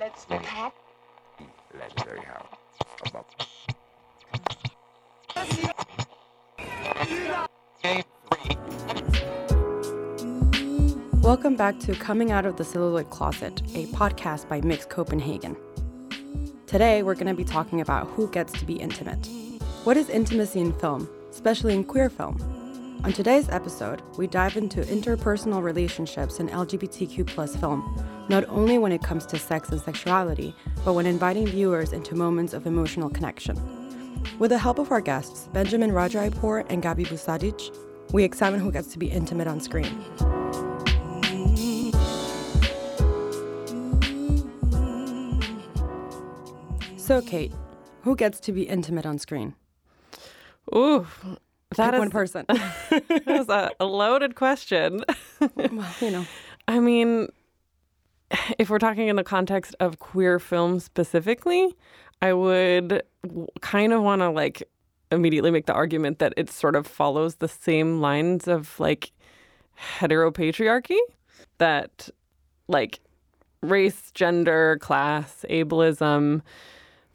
Let's look at legendary house. About Welcome back to Coming Out of the Celluloid Closet, a podcast by Mix Copenhagen. Today, we're going to be talking about who gets to be intimate. What is intimacy in film, especially in queer film? On today's episode, we dive into interpersonal relationships in LGBTQ plus film, not only when it comes to sex and sexuality, but when inviting viewers into moments of emotional connection. With the help of our guests, Benjamin Radjaipour and Gabi Busadic, we examine who gets to be intimate on screen. So, Kate, who gets to be intimate on screen? Ooh, that Pick is one person. that is a, a loaded question. well, you know. I mean, if we're talking in the context of queer film specifically, I would kind of want to like immediately make the argument that it sort of follows the same lines of like heteropatriarchy that like race, gender, class, ableism,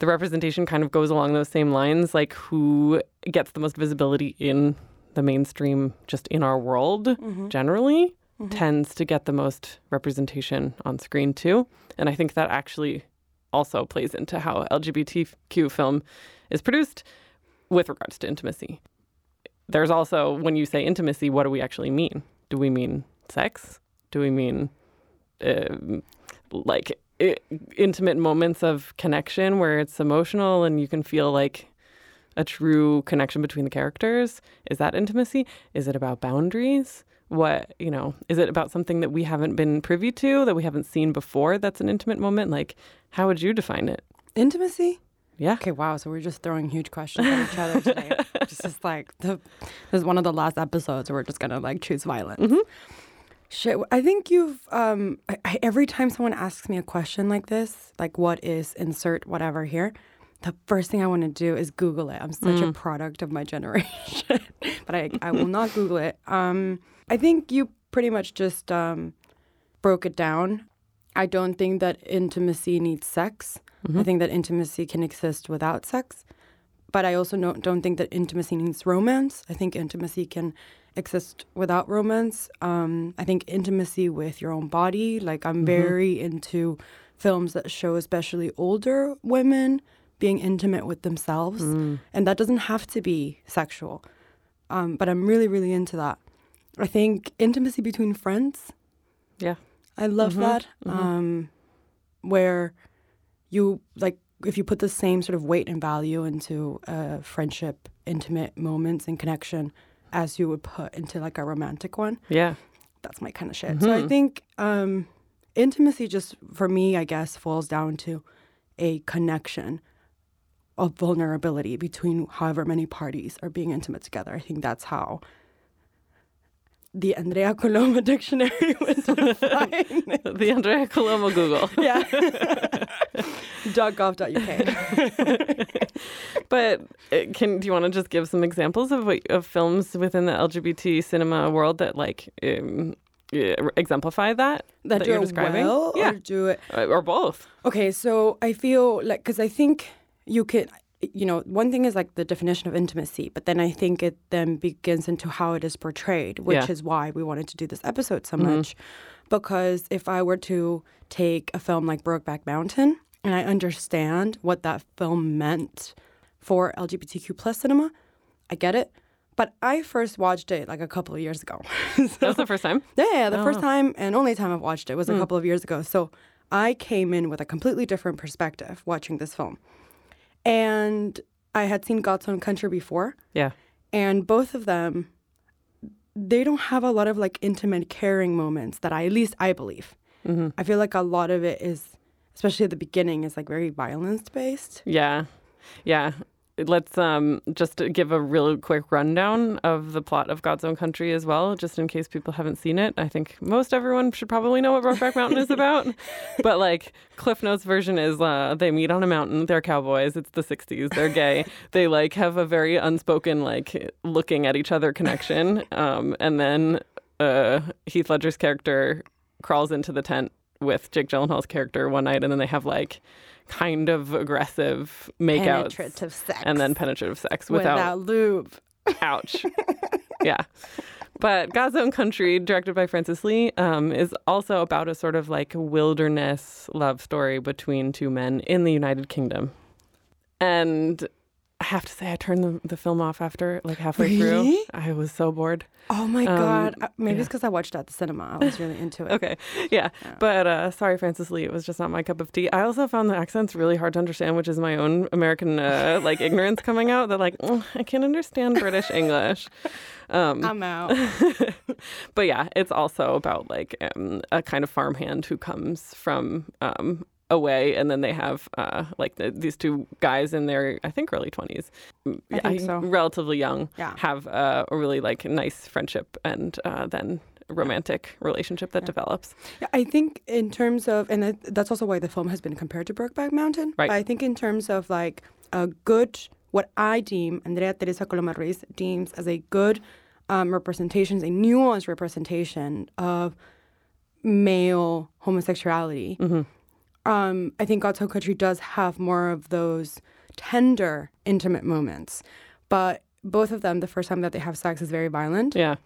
the representation kind of goes along those same lines like who gets the most visibility in the mainstream just in our world generally tends to get the most representation on screen too. And i think that actually also plays into how lgbtq film is produced with regards to intimacy. There's also when you say intimacy what do we actually mean? Do we mean sex? Do we mean uh, like intimate moments of connection where it's emotional and you can feel like a true connection between the characters is that intimacy is it about boundaries what you know is it about something that we haven't been privy to that we haven't seen before that's an intimate moment like how would you define it Intimacy? yeah Okay, wow. So we're just throwing huge questions at each other today. This is like the this is one of the last episodes where we're just gonna like choose violence. Mm-hmm. Shit, I think you've um I, every time someone asks me a question like this, like what is insert whatever here, the first thing I want to do is Google it. I'm such a product of my generation, but I I will not Google it. Um, I think you pretty much just um broke it down. I don't think that intimacy needs sex. I think that intimacy can exist without sex. But I also don't, don't think that intimacy needs romance. I think intimacy can exist without romance. Um, I think intimacy with your own body. Like, I'm very into films that show especially older women being intimate with themselves. And that doesn't have to be sexual. Um, but I'm really, really into that. I think intimacy between friends. yeah I love that. Um, where you like if you put the same sort of weight and value into a friendship, intimate moments and connection as you would put into like a romantic one. yeah That's my kind of shit. So I think um, intimacy just for me, I guess, falls down to a connection of vulnerability between however many parties are being intimate together. I think that's how the Andrea Coloma dictionary define the andrea coloma google yeah. .gov.uk. But uh, can do you want to just give some examples of what, of films within the LGBT cinema world that like um, yeah, exemplify that That, do you're describing? well yeah, or do it Uh, or both. Okay, so I feel like because I think you could, you know, one thing is like the definition of intimacy, but then I think it then begins into how it is portrayed, which Yeah. is why we wanted to do this episode so mm-hmm. much. Because if I were to take a film like Brokeback Mountain and I understand what that film meant for LGBTQ plus cinema, I get it. But I first watched it like a couple of years ago. That was the first time. Yeah, yeah, the first oh. time and only time I've watched it was a hmm. couple of years ago. So I came in with a completely different perspective watching this film. And I had seen God's Own Country before, Yeah. and both of them they don't have a lot of like intimate caring moments that I at least I believe. Mm-hmm. I feel like a lot of it is especially at the beginning is like very violence based. Yeah. Yeah. Let's um, just give a real quick rundown of the plot of God's Own Country as well, just in case people haven't seen it. I think most everyone should probably know what Brokeback Mountain is about. but like Cliff Notes version is uh, they meet on a mountain. They're cowboys. It's the '60s. They're gay. they like have a very unspoken like looking at each other connection. Um, and then uh, Heath Ledger's character crawls into the tent with Jake Gyllenhaal's character one night, and then they have like kind of aggressive makeouts Penetrative sex. and then penetrative sex without, without lube. ouch. yeah. But God's Own Country, directed by Francis Lee, um, is also about a sort of like wilderness love story between two men in the United Kingdom. And I have to say, I turned the, the film off after like halfway Really? through. I was so bored. Oh my Um, god! Uh, Maybe it's because I watched it at the cinema. I was really into it. Okay. Yeah. Yeah. But uh, sorry, Francis Lee. It was just not my cup of tea. I also found the accents really hard to understand, which is my own American uh, like ignorance coming out. That like, "Mm, I can't understand British English. Um, I'm out. but yeah, it's also about like um, a kind of farmhand who comes from um, away, and then they have uh, like the, these two guys in their I think early twenties, so. relatively young, Yeah. have uh, a really like nice friendship and uh, then romantic relationship that Yeah. develops. Yeah, I think in terms of, and that's also why the film has been compared to Brokeback Mountain. Right. But I think in terms of like a good, what I deem, Andrea Teresa Coloma Ruiz deems as a good um, representation, a nuanced representation of male homosexuality. Um, I think God's Own Country does have more of those tender, intimate moments. But both of them, the first time that they have sex is very violent. Yeah.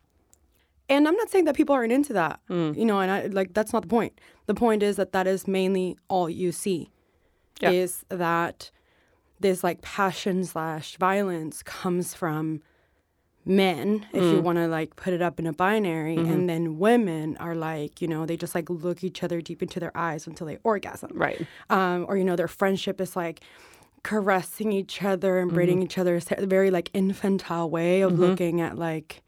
And I'm not saying that people aren't into that, Mm. you know, and I like that's not the point. The point is that that is mainly all you see. Yeah. Is that this like passion slash violence comes from men, if Mm. you want to like put it up in a binary, Mm-hmm. and then women are like, you know, they just like look each other deep into their eyes until they orgasm, Right. um, or you know, their friendship is like caressing each other and braiding each other, It's a very like infantile way of looking at like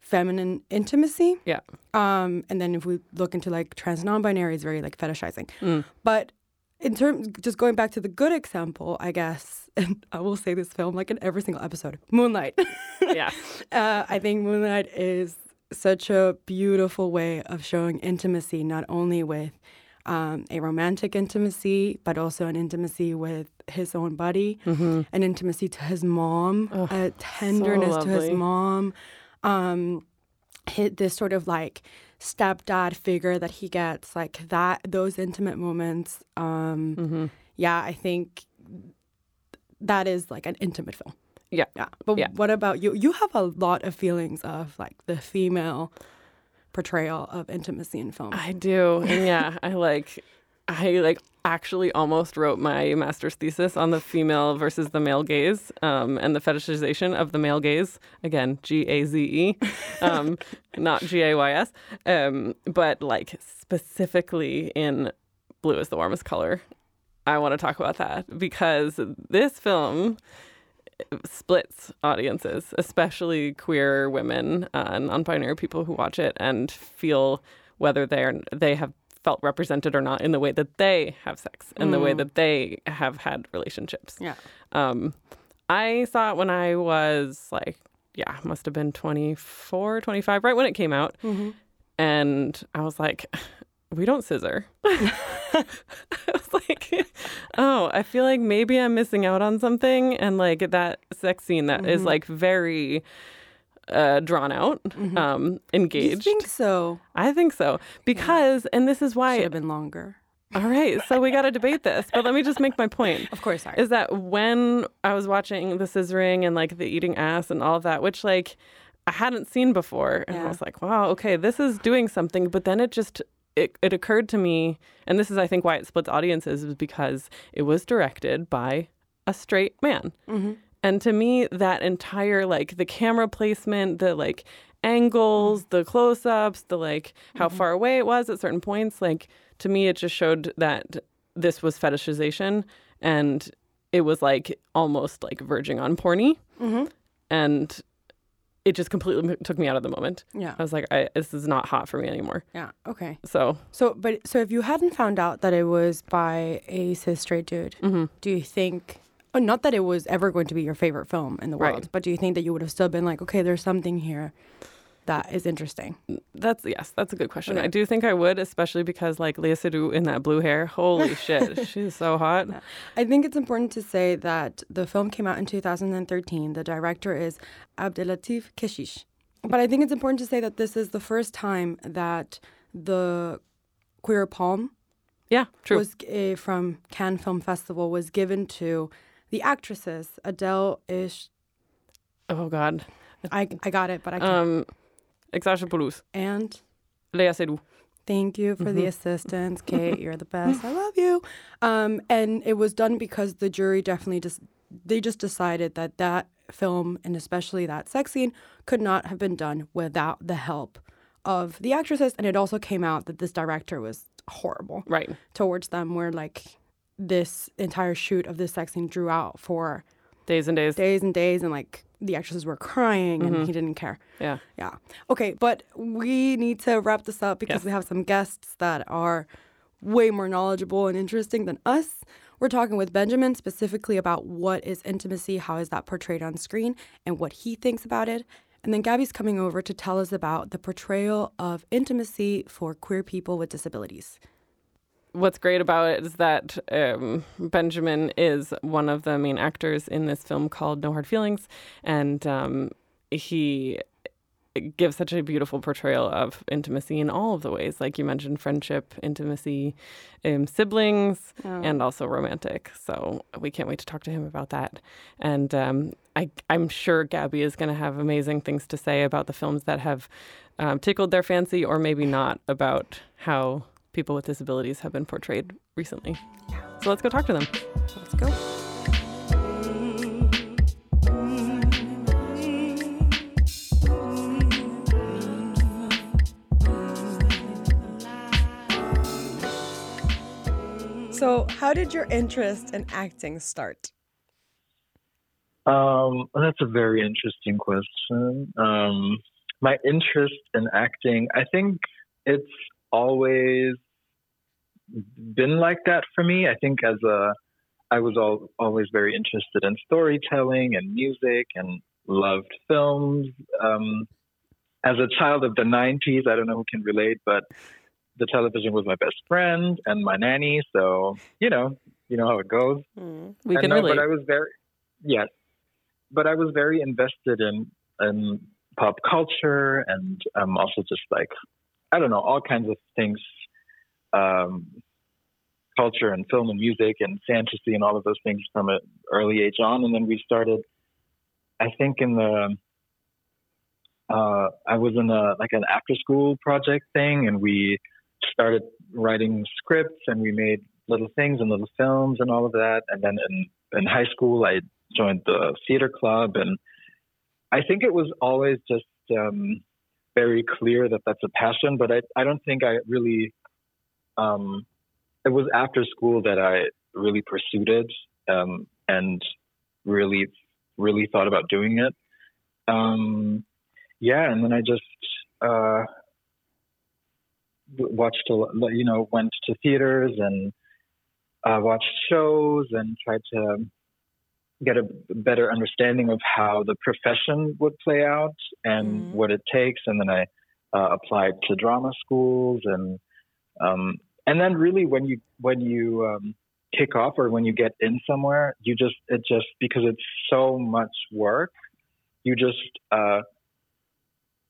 feminine intimacy. Yeah. Um, and then if we look into like trans non-binary, it's very like fetishizing. Mm. But in terms, just going back to the good example, I guess, and I will say this film like in every single episode, Moonlight. Yeah. uh, I think Moonlight is such a beautiful way of showing intimacy, not only with um, a romantic intimacy, but also an intimacy with his own body, an intimacy to his mom, a tenderness to his mom, um, hi- this sort of like stepdad figure that he gets, like that, those intimate moments. Um, Yeah, I think that is like an intimate film. Yeah. Yeah. But Yeah. what about you? You have a lot of feelings of like the female portrayal of intimacy in film. I do. And yeah, I like I like actually almost wrote my master's thesis on the female versus the male gaze um, and the fetishization of the male gaze. Again, G A Z E, um, not G A Y S. Um, but like specifically in Blue is the Warmest Color. I want to talk about that because this film splits audiences, especially queer women uh, and non-binary people who watch it and feel whether they're they have felt represented or not in the way that they have sex and the way that they have had relationships. yeah. Um, I saw it when I was like, yeah, must have been 24, 25, right when it came out. And I was like, we don't scissor. Like, oh, I feel like maybe I'm missing out on something. And like that sex scene that is like very uh, drawn out, um, You engaged. think so? I think so. Because, and this is why Should have been longer. all right, so we got to debate this, but let me just make my point. Of course, sorry. Is that when I was watching the scissoring and like the eating ass and all of that, which like I hadn't seen before, and I was like, wow, okay, this is doing something. But then it just it, it occurred to me, and this is I think why it splits audiences, is because it was directed by a straight man. Mm-hmm. And to me, that entire like the camera placement, the like angles, mm-hmm. the close ups, the like how mm-hmm. far away it was at certain points, like to me, it just showed that this was fetishization and it was like almost like verging on porny. And it just completely took me out of the moment. yeah. I was like, I, this is not hot for me anymore. Yeah. Okay. So So, but so if you hadn't found out that it was by a cis straight dude, Mm-hmm. do you think? Oh, not that it was ever going to be your favorite film in the Right. world, but do you think that you would have still been like, okay, there's something here that is interesting? that's, yes, that's a good question. Okay. I do think I would, especially because like Lea Seydoux in that blue hair, holy shit, she's so hot. I think it's important to say that the film came out in 2013. The director is Abdellatif Kechiche. But I think it's important to say that this is the first time that the Queer Palm Yeah, true. was uh, from Cannes Film Festival was given to the actresses Adele Ish. oh God. I I got it, but I can't. Um, Exarchopoulos, and Lea Seydoux. Thank you for Mm-hmm. the assistance, Kate. You're the best. I love you. Um, and it was done because the jury definitely just they just decided that that film and especially that sex scene could not have been done without the help of the actresses. And it also came out that this director was horrible Right. towards them, where like this entire shoot of this sex scene drew out for Days and days. days and days, and like the actresses were crying, and mm-hmm. he didn't care. Yeah. Yeah. Okay, but we need to wrap this up because Yes. we have some guests that are way more knowledgeable and interesting than us. We're talking with Benjamin specifically about what is intimacy, how is that portrayed on screen, and what he thinks about it. And then Gabby's coming over to tell us about the portrayal of intimacy for queer people with disabilities. What's great about it is that um, Benjamin is one of the main actors in this film called No Hard Feelings, and um, he gives such a beautiful portrayal of intimacy in all of the ways, like you mentioned, friendship, intimacy, um, siblings, and also romantic. So we can't wait to talk to him about that. And um, I, I'm sure Gabby is going to have amazing things to say about the films that have um, tickled their fancy, or maybe not, about how people with disabilities have been portrayed recently. So let's go talk to them. Let's go. So, how did your interest in acting start? Um, that's a very interesting question. Um, my interest in acting, I think it's always been like that for me. I think as a, I was al- always very interested in storytelling and music and loved films. Um, as a child of the 90s, I don't know who can relate, but the television was my best friend and my nanny. So, you know, you know how it goes. We I can know, relate. But I was very yes, but I was very invested in in pop culture and um, also just like I don't know all kinds of things, um, culture and film and music and fantasy and all of those things from an early age on. And then we started, I think in the uh, I was in a like an after school project thing, and we started writing scripts and we made little things and little films and all of that. And then in in high school, I joined the theater club, and I think it was always just um, very clear that that's a passion. But I I don't think I really. Um, it was after school that I really pursued it um, and really really thought about doing it. Um, yeah, and then I just uh, watched a you know went to theaters and uh, watched shows and tried to get a better understanding of how the profession would play out and Mhm. what it takes and then I uh, applied to drama schools and um, and then really when you when you um, kick off or when you get in somewhere you just it just because it's so much work you just uh,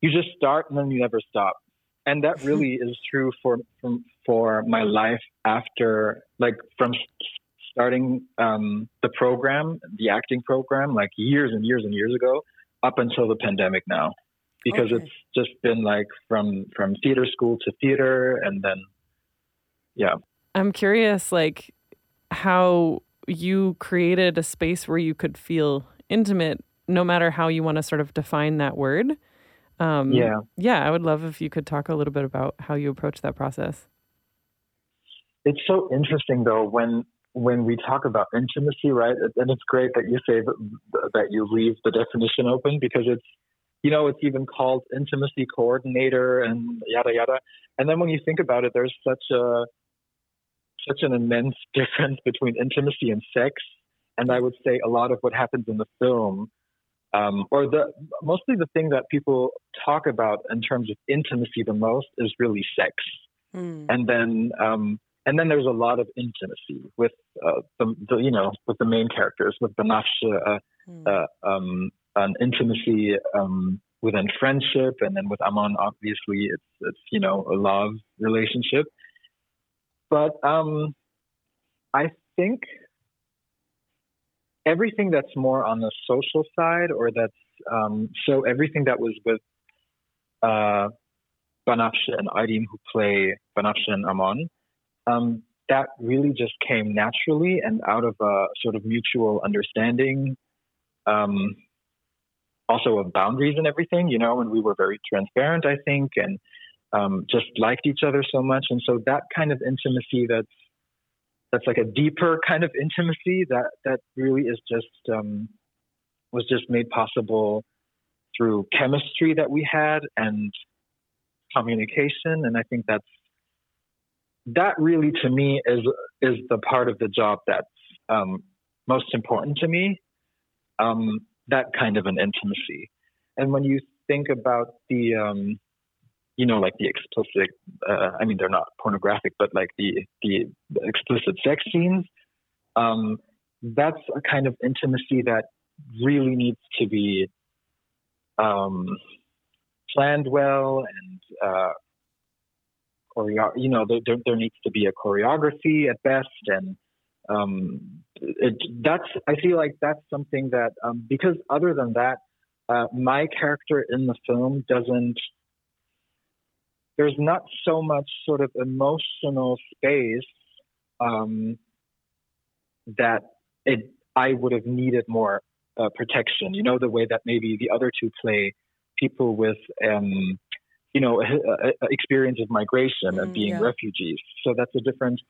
you just start and then you never stop. And that really is true for from, for my life after like from starting um, the program the acting program like years and years and years ago up until the pandemic now. Because Okay. it's just been like from from theater school to theater and then yeah I'm curious, like, how you created a space where you could feel intimate, no matter how you want to sort of define that word. Um, yeah Yeah, I would love if you could talk a little bit about how you approach that process. it's so interesting though when when we talk about intimacy right and it's great that you say that, that you leave the definition open because it's you know it's even called intimacy coordinator and yada yada and then when you think about it there's such a such an immense difference between intimacy and sex and i would say a lot of what happens in the film um, or the mostly the thing that people talk about in terms of intimacy the most is really sex Hmm. and then um, and then there's a lot of intimacy with uh, the, the you know with the main characters with Banafshe, uh, Hmm. uh, um, an intimacy um, within friendship, and then with Amon, obviously it's it's you know a love relationship, but um, I think everything that's more on the social side, or that's um, so everything that was with uh, and Eidin, who play Banafshe and Amon, um, that really just came naturally and out of a sort of mutual understanding. Um, also of boundaries and everything, you know, and we were very transparent, I think, and um, just liked each other so much. And so that kind of intimacy that's that's like a deeper kind of intimacy that that really is just um, was just made possible through chemistry that we had and communication. And I think that's that really to me is is the part of the job that's um, most important to me. Um, that kind of an intimacy. And when you think about the um, you know, like the explicit, uh, I mean, they're not pornographic, but like the, the, explicit sex scenes, um, that's a kind of intimacy that really needs to be um, planned well and uh, choreo- you know, there, there needs to be a choreography at best. And um, it, that's, I feel like that's something that, um, because other than that, uh, my character in the film doesn't there's not so much sort of emotional space um, that it I would have needed more uh, protection. You know, the way that maybe the other two play people with um, you know a, a, a experience of migration and Mm, being yeah. refugees. So that's a different.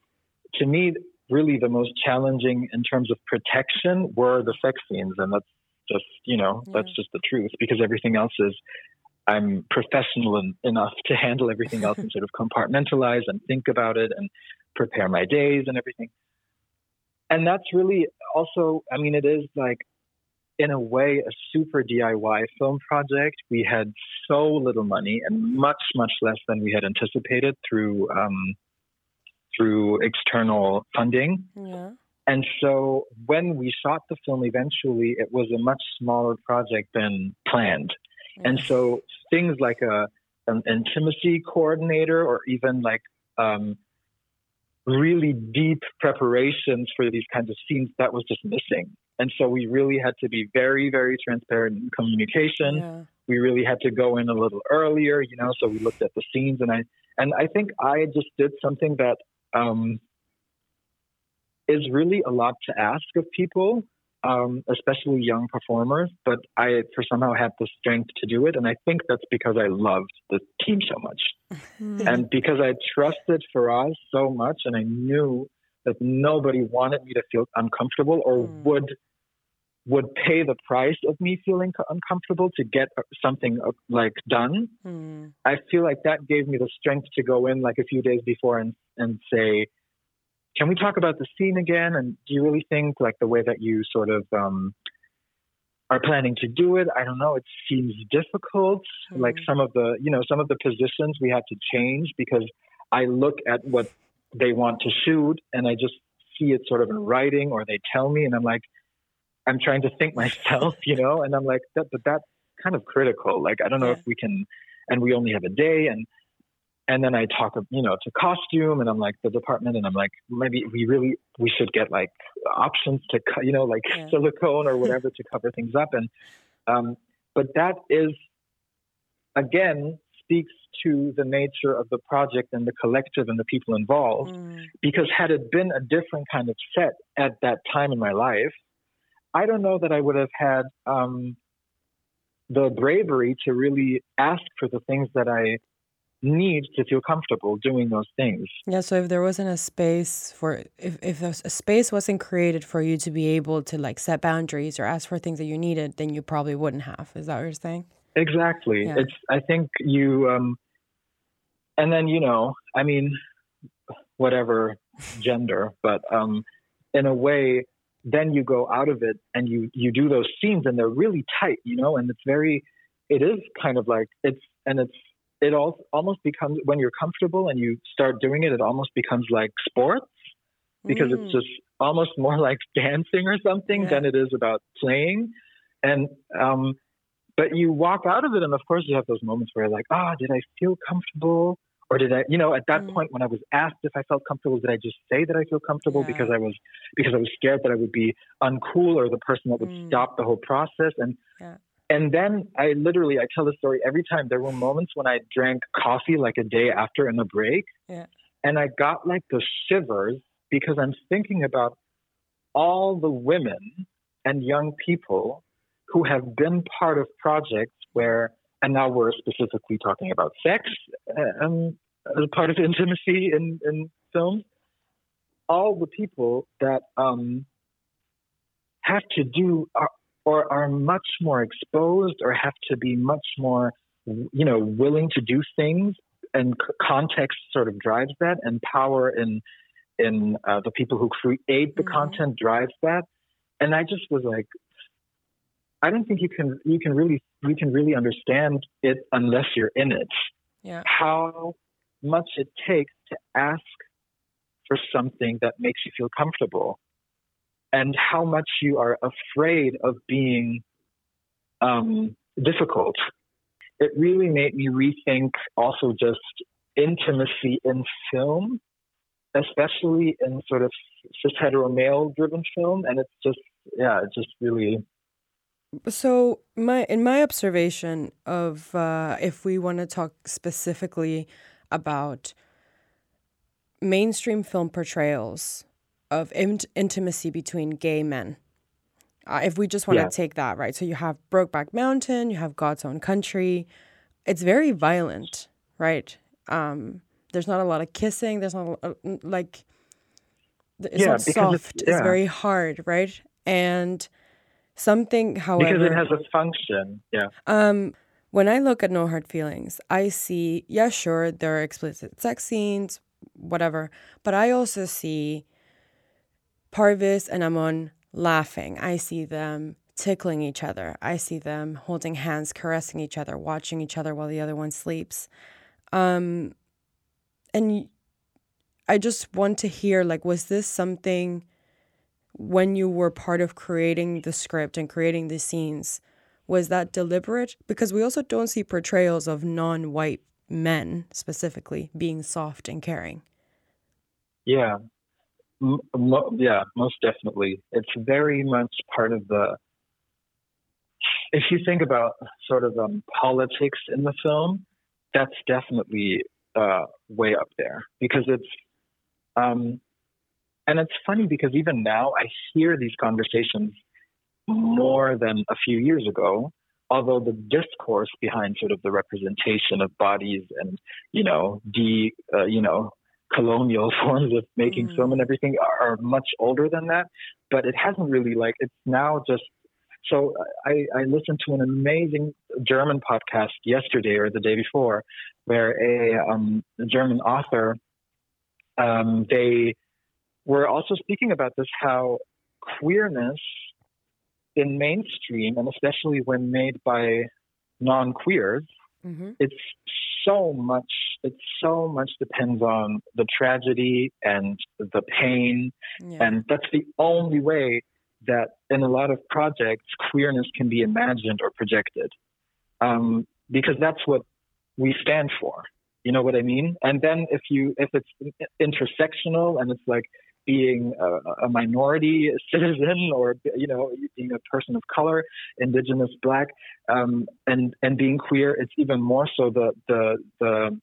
To me, really, the most challenging in terms of protection were the sex scenes, and that's just you know that's just the truth because everything else is I'm professional en- enough to handle everything else and sort of compartmentalize and think about it and prepare my days and everything. And that's really also, I mean, it is like, in a way, a super DIY film project. We had so little money and much, much less than we had anticipated through um, through external funding. Yeah. And so when we shot the film eventually, it was a much smaller project than planned. And so things like a an intimacy coordinator or even like um, really deep preparations for these kinds of scenes that was just missing. And so we really had to be very, very transparent in communication. Yeah. We really had to go in a little earlier, you know. So we looked at the scenes, and I and I think I just did something that um, is really a lot to ask of people, um, especially young performers. But I, for somehow, had the strength to do it, and I think that's because I loved the team so much, and because I trusted Faraz so much, and I knew that nobody wanted me to feel uncomfortable or Mm. would would pay the price of me feeling uncomfortable to get uh, something uh, like done. Mm. I feel like that gave me the strength to go in like a few days before and and say, "Can we talk about the scene again? And do you really think like the way that you sort of um, are planning to do it? I don't know. It seems difficult. Like some of the you know some of the positions we had to change because I look at what they want to shoot and I just see it sort of in writing or they tell me and I'm like." I'm trying to think myself, you know, and I'm like, that, but that's kind of critical. Like, I don't know Yeah. if we can, and we only have a day, and and then I talk, you know, to costume, and I'm like the department, and I'm like, maybe we really we should get like options to, you know, like Yeah. silicone or whatever to cover things up, and um, but that is again speaks to the nature of the project and the collective and the people involved Mm. because had it been a different kind of set at that time in my life, I don't know that I would have had um, the bravery to really ask for the things that I need to feel comfortable doing those things. Yeah, so if there wasn't a space for if if a space wasn't created for you to be able to like set boundaries or ask for things that you needed, then you probably wouldn't have. Is that what you're saying? Exactly. Yeah. It's. I think you. Um, and then you know, I mean, whatever gender, but um, in a way, then you go out of it and you you do those scenes, and they're really tight, you know, and it's very. It is kind of like it's, and it's. It all almost becomes when you're comfortable and you start doing it. It almost becomes like sports because Mm. it's just almost more like dancing or something Yeah. than it is about playing. And um, but you walk out of it, and of course you have those moments where you're like, ah, did I feel comfortable, or did I, you know, at that Mm. point when I was asked if I felt comfortable, did I just say that I feel comfortable Yeah. because I was because I was scared that I would be uncool or the person that would Mm. stop the whole process? And Yeah. And then I literally I tell the story every time. There were moments when I drank coffee like a day after in a break, Yeah. and I got like the shivers because I'm thinking about all the women and young people who have been part of projects where, and now we're specifically talking about sex uh, um, as part of intimacy in, in films, all the people that um, have to do are, or are much more exposed or have to be much more, you know, willing to do things and context sort of drives that and power in in uh, the people who create the Mhm. content drives that and i just was like i don't think you can you can really you can really understand it unless you're in it Yeah. how much it takes to ask for something that makes you feel comfortable and how much you are afraid of being um, difficult it really made me rethink also just intimacy in film, especially in sort of cis hetero male driven film. And it's just, yeah, it just really, So my in my observation of uh, if we want to talk specifically about mainstream film portrayals of int- intimacy between gay men, uh, if we just want to Yeah. take that right, so you have Brokeback Mountain, you have God's Own Country, it's very violent, right? Um, there's not a lot of kissing. There's not a, like it's Yeah, not soft. it's- It's very hard, right? And something, however, because it has a function. Yeah. um, when I look at No Hard Feelings, I see, yeah, sure, there are explicit sex scenes, whatever, but I also see Parvis and Amon laughing. I see them tickling each other. I see them holding hands, caressing each other, watching each other while the other one sleeps. Um, and I just want to hear, like, was this something when you were part of creating the script and creating the scenes? was that deliberate? Because we also don't see portrayals of non white men specifically being soft and caring. Yeah. Mo- yeah, most definitely. It's very much part of the. If you think about sort of um, politics in the film, that's definitely uh, way up there because it's. Um, and it's funny because even now I hear these conversations more than a few years ago, although the discourse behind sort of the representation of bodies and, you know, de, uh, you know, colonial forms of making Mm. film and everything are, are much older than that. But it hasn't really like it's now just. So I, I listened to an amazing German podcast yesterday or the day before, where a, um, a German author, um, they were also speaking about this how queerness in mainstream and especially when made by non-queers Mm-hmm. it's so much it so much depends on the tragedy and the pain. Yeah. and that's the only way that in a lot of projects queerness can be imagined or projected. Um, because that's what we stand for. You know what i mean? And then if you if it's intersectional and it's like being a, a minority citizen or you know being a person of color indigenous black um, and and being queer it's even more so the the the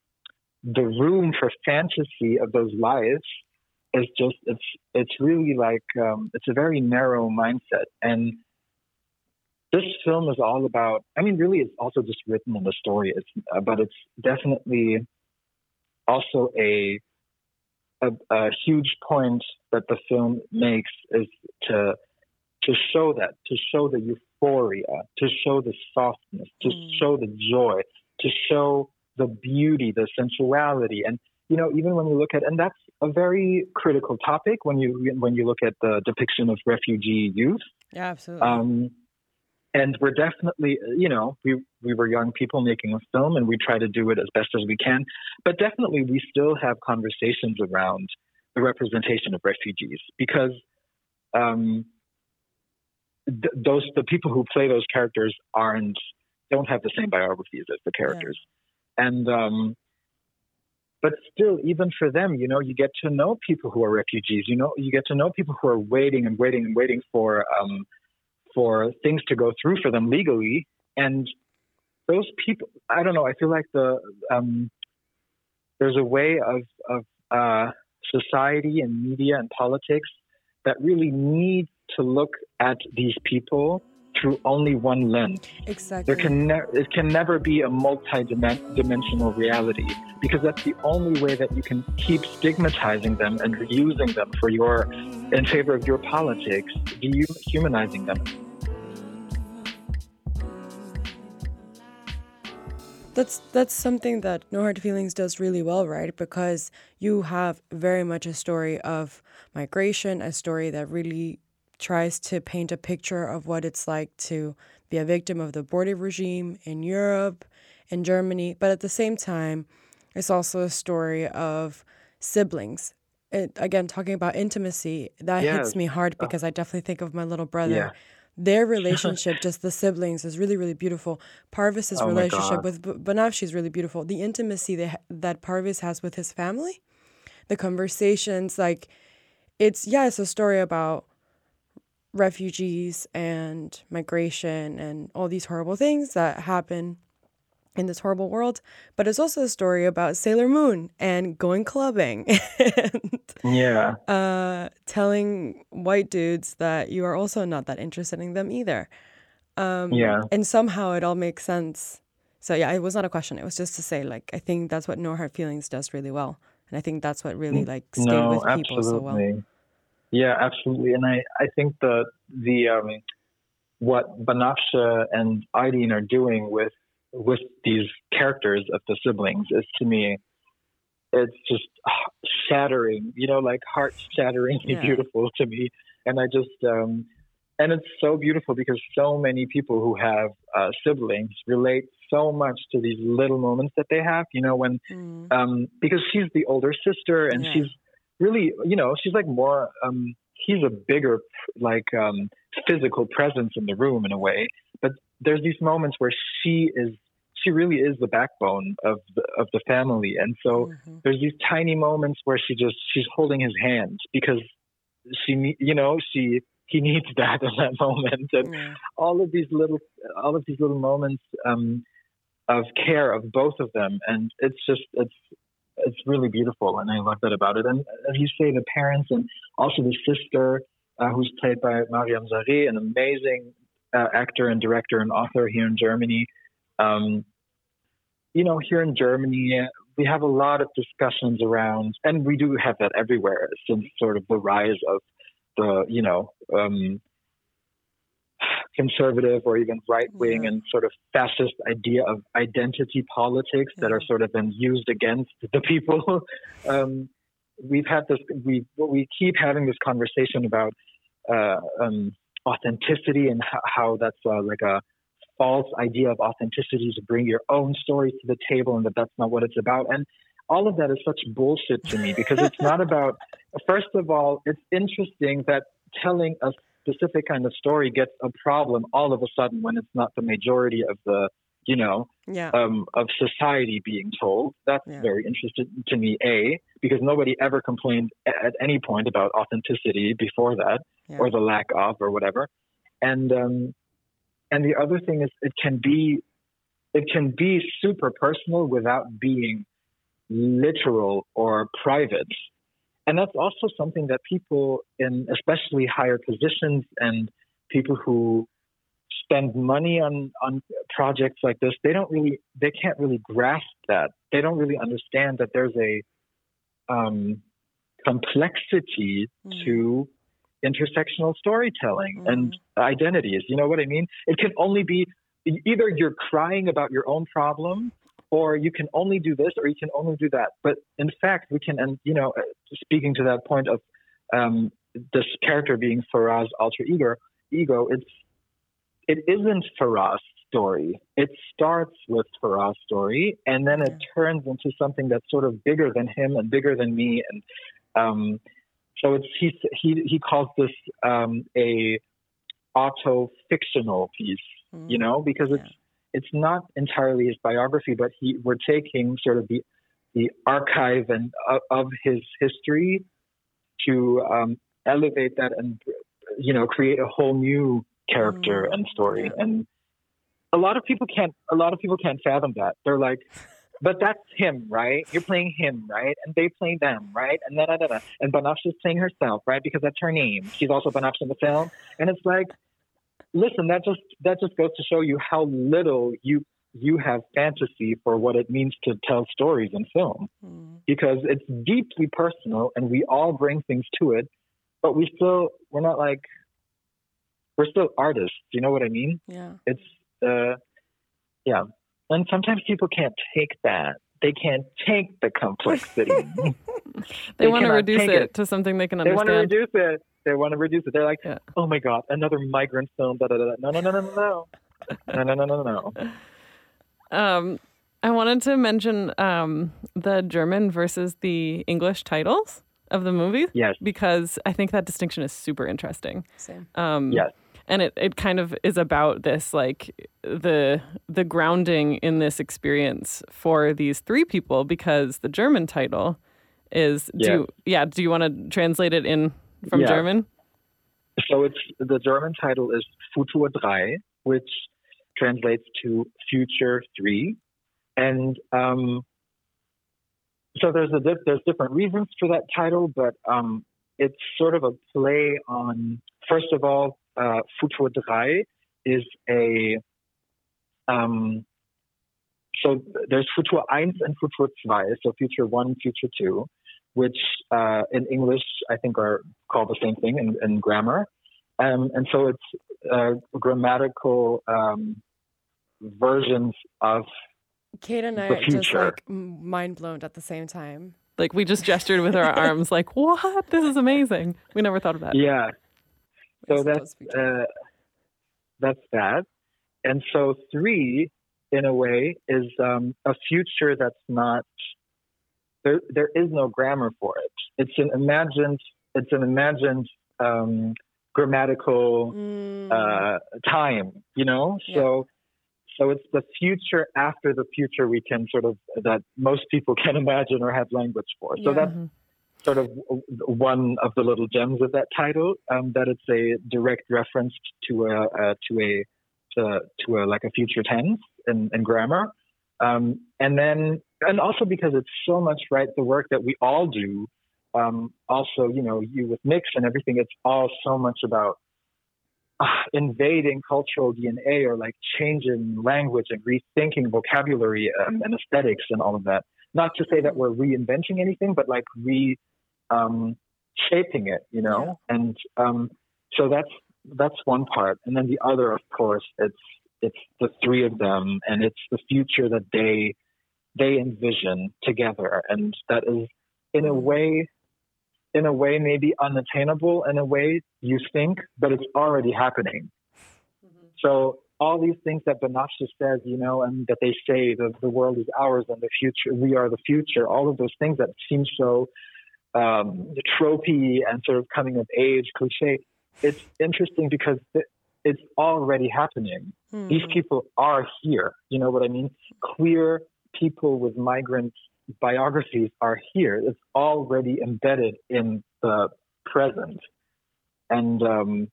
the room for fantasy of those lives is just it's it's really like um, it's a very narrow mindset. And this film is all about i mean really it's also just written in the story it's but it's definitely also a, a a huge point that the film makes is to to show that to show the euphoria to show the softness to Mm. show the joy to show the beauty the sensuality and you know even when you look at and that's a very critical topic when you when you look at the depiction of refugee youth yeah, absolutely. um, and we're definitely, you know, we we were young people making a film, and we try to do it as best as we can. But definitely, we still have conversations around the representation of refugees because um, th- those the people who play those characters aren't don't have the same biographies as the characters, and um, but still, even for them, you know, you get to know people who are refugees. You know, you get to know people who are waiting and waiting and waiting for um, for things to go through for them legally, and those people. I don't know. I feel like the um, there's a way of of uh, society and media and politics that really need to look at these people through only one lens. Exactly. There can ne- it can never be a multi-dimensional reality because that's the only way that you can keep stigmatizing them and using them for your in favor of your politics, dehumanizing them. That's that's something that No Hard Feelings does really well, right? Because you have very much a story of migration, a story that really tries to paint a picture of what it's like to be a victim of the border regime in Europe, in Germany, but at the same time, it's also a story of siblings. It, again, talking about intimacy, that Yes. hits me hard uh. because I definitely think of my little brother. Yeah. Their relationship, just the siblings, is really, really beautiful. Parvis's Oh relationship with B- Banafshe is really beautiful. The intimacy that, that Parvis has with his family, the conversations, like, it's, yeah, it's a story about refugees and migration and all these horrible things that happen in this horrible world. But it's also a story about Sailor Moon and going clubbing and Yeah. uh, telling white dudes that you are also not that interested in them either. Um, Yeah. And somehow it all makes sense. So yeah, it was not a question. It was just to say, like, I think that's what No Hard Feelings does really well, and I think that's what really like stayed no, with people so well. Yeah, absolutely. And I, I think the the um, what Banafshe and Eidin are doing with with these characters of the siblings is to me, it's just shattering. You know, like heart shatteringly Yeah. beautiful to me. And I just um, and it's so beautiful because so many people who have uh, siblings relate so much to these little moments that they have. You know, when Mm. um, because she's the older sister and Yeah. she's really, you know, she's like more, um, he's a bigger, like, um, physical presence in the room in a way. But there's these moments where she is, she really is the backbone of the, of the family. And so Mhm. there's these tiny moments where she just, she's holding his hand because she, you know, she, he needs that in that moment. And Yeah. all of these little all of these little moments um, of care of both of them and it's just it's it's really beautiful and i love that about it. And as you say the parents and also the sister uh, who's played by Mariam Zaree an amazing uh, actor and director and author here in germany. Um, you know here in germany we have a lot of discussions around and we do have that everywhere since sort of the rise of the you know um, conservative or even right wing Yeah. and sort of fascist idea of identity politics that are sort of been used against the people. um, we've had this, we we keep having this conversation about uh, um, authenticity and how, how that's uh, like a false idea of authenticity to bring your own story to the table and that that's not what it's about. And all of that is such bullshit to me because it's not about, first of all, it's interesting that telling a specific kind of story gets a problem all of a sudden when it's not the majority of the, you know, Yeah. um, of society being told. That's Yeah. very interesting to me, A, because nobody ever complained at any point about authenticity before that Yeah. or the lack of or whatever. And um, and the other thing is it can be it can be super personal without being literal or private. And that's also something that people in especially higher positions and people who spend money on on projects like this, they don't really they can't really grasp that. They don't really understand that there's a um, complexity Mm. to intersectional storytelling and identities. You know what I mean? It can only be either you're crying about your own problem or you can only do this or you can only do that. But in fact, we can, and you know, speaking to that point of um, this character being Faraz alter ego, ego, it's it isn't Faraz story. It starts with Faraz story, and then it turns into something that's sort of bigger than him and bigger than me, and um, so it's he he he calls this um, a auto fictional piece, you know, because it's it's not entirely his biography, but he we're taking sort of the the archive and of, of his history to um, elevate that and you know create a whole new character Mm, and story. and a lot of people can't a lot of people can't fathom that. They're like but that's him right? You're playing him right? And they play them right? And da, da, da, da. and Banafsh is playing herself right? Because that's her name. She's also Banafsh in the film. And it's like listen that just that just goes to show you how little you you have fantasy for what it means to tell stories in film. Mm. because it's deeply personal and we all bring things to it but we still we're not like we're still artists you know what i mean? Yeah. it's uh yeah. And sometimes people can't take that. They can't take the complexity. They, They want to reduce it, it. to something they can understand they want to reduce it they want to reduce it they're like Yeah. oh my god another migrant film da, da, da, da. no no no no no no no no no no no Um, I wanted to mention um, the German versus the English titles of the movie yes because I think that distinction is super interesting. Same. Um, yes and it, it kind of is about this like the the grounding in this experience for these three people because the German title is do you, yeah do you want to translate it in from Yeah. German So it's the German title is Futur 3, which translates to Future 3. And um, so there's a there's different reasons for that title, but um, it's sort of a play on first of all, uh, Futur 3 is a um, so there's Futur 1 and Futur 2, so Future 1, Future 2, which uh, in English I think are called the same thing in, in grammar. Um, and so it's uh, grammatical um, versions of Kate and I The are just future. like mind blown at the same time. like we just gestured with our arms like what this is amazing we never thought of that yeah. So that's those uh, that's that. And so three, in a way, is um, a future that's not. There, there is no grammar for it. It's an imagined. It's an imagined um, grammatical Mm. uh, time, you know? Yeah. So so it's the future after the future we can sort of that most people can imagine or have language for. So Yeah. that's sort of one of the little gems of that title, um, that it's a direct reference to a, uh, to a to, to a like a future tense in, in grammar. Um, and then and also because it's so much right the work that we all do um, also, you know, you with mix and everything, it's all so much about uh, invading cultural DNA or like changing language and rethinking vocabulary um, and aesthetics and all of that. Not to say that we're reinventing anything, but like re um, shaping it, you know. And um, so that's that's one part, and then the other, of course, it's it's the three of them, and it's the future that they they envision together, and that is in a way in a way maybe unattainable in a way you think, but it's already happening. So all these things that Banafshe says, you know, and that they say the, the world is ours and the future, we are the future, all of those things that seem so um, tropey and sort of coming of age, cliche. It's interesting because it, it's already happening. Mm. These people are here. You know what I mean? Queer people with migrant biographies are here. It's already embedded in the present. And um,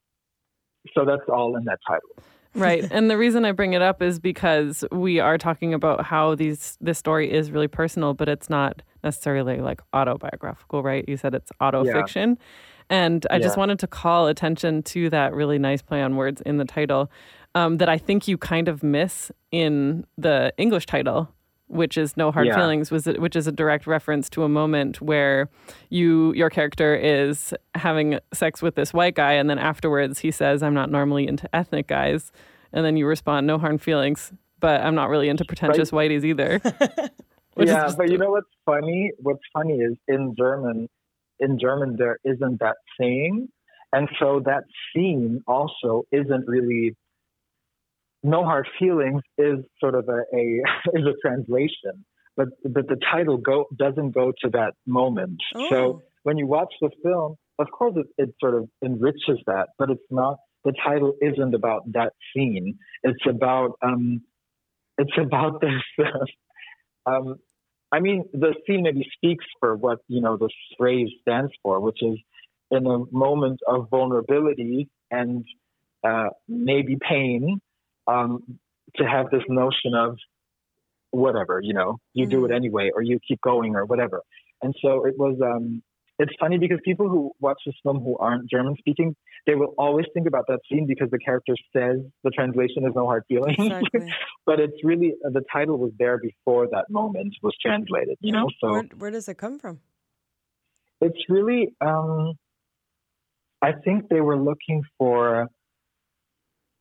so that's all in that title. right and the reason i bring it up is because we are talking about how these this story is really personal but it's not necessarily like autobiographical right you said it's auto fiction and i just wanted to call attention to that really nice play on words in the title um, that i think you kind of miss in the english title which is no hard Yeah. feelings was which is a direct reference to a moment where you your character is having sex with this white guy and then afterwards he says i'm not normally into ethnic guys and then you respond no hard feelings but i'm not really into pretentious whiteies either Which is yeah, just- but you know what's funny? What's funny is in German, in German there isn't that saying, and so that scene also isn't really. No hard feelings is sort of a, a is a translation, but but the title go doesn't go to that moment. Oh. So when you watch the film, of course it, it sort of enriches that, but it's not. The title isn't about that scene. It's about um, it's about this. um, I mean, the scene maybe speaks for what you know this phrase stands for, which is in a moment of vulnerability and uh, maybe pain, um, to have this notion of whatever, you know, you do it anyway, or you keep going, or whatever. And so it was. Um, it's funny because people who watch this film who aren't German speaking, they will always think about that scene because the character says the translation is no hard feelings. Exactly. but it's really the title was there before that moment was translated. You know, so where, where does it come from? it's really. Um, I think they were looking for.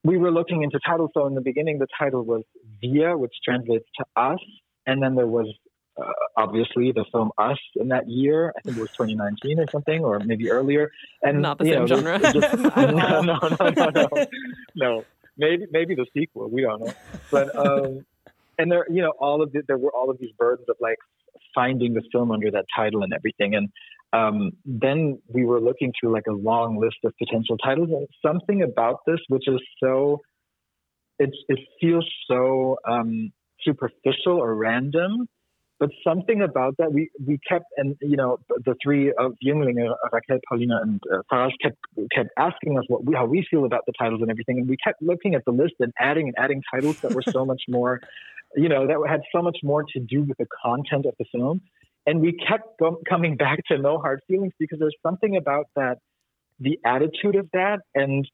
We were looking into titles. So in the beginning, the title was "Wir," which translates to us, and then there was uh, obviously the film Us in that year. I think it was 2019 or something, or maybe earlier. And Not the same know, genre. just- no, no, no, no, no, no. Maybe maybe the sequel. We don't know. But um, and there, you know, all of the, there were all of these burdens of like finding the film under that title and everything. And um, then we were looking through like a long list of potential titles, and something about this which is so it it feels so um, superficial or random. But something about that we we kept and you know the three of Jüngling, uh, Raquel, Paulina, and uh, Faraz kept kept asking us what we, how we feel about the titles and everything, and we kept looking at the list and adding and adding titles that were so much more, you know, that had so much more to do with the content of the film, and we kept go- coming back to No Hard Feelings because there's something about that, the attitude of that, and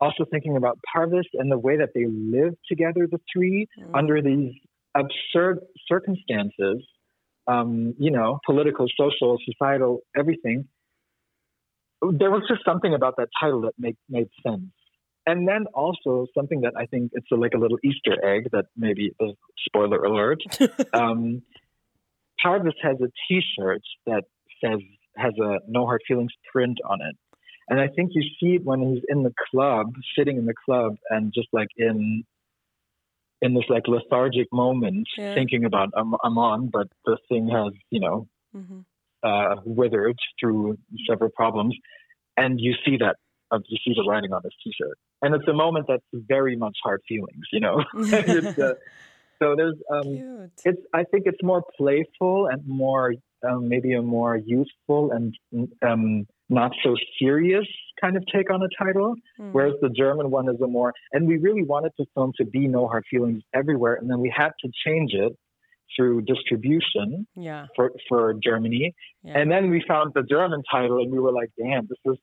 also thinking about Parvis and the way that they live together, the three, under these absurd circumstances, um, you know, political, social, societal, everything. There was just something about that title that made made sense. And then also something that I think it's a, like a little Easter egg that maybe uh, spoiler alert. um, Parvis has a T-shirt that says has a No Hard Feelings print on it, and I think you see it when he's in the club, sitting in the club, and just like in in this like lethargic moment, Yeah. thinking about I'm, on, but the thing has you know Mhm. uh, withered through several problems, and you see that uh, you see the writing on his T-shirt, and it's a moment that's very much hard feelings, you know. uh, so there's um, it's I think it's more playful and more um, maybe a more useful and um, not so serious kind of take on a title, Mm. whereas the German one is a more and we really wanted the film to be no hard feelings everywhere, and then we had to change it through distribution Yeah. for for Germany, Yeah. and then we found the German title, and we were like, damn, this is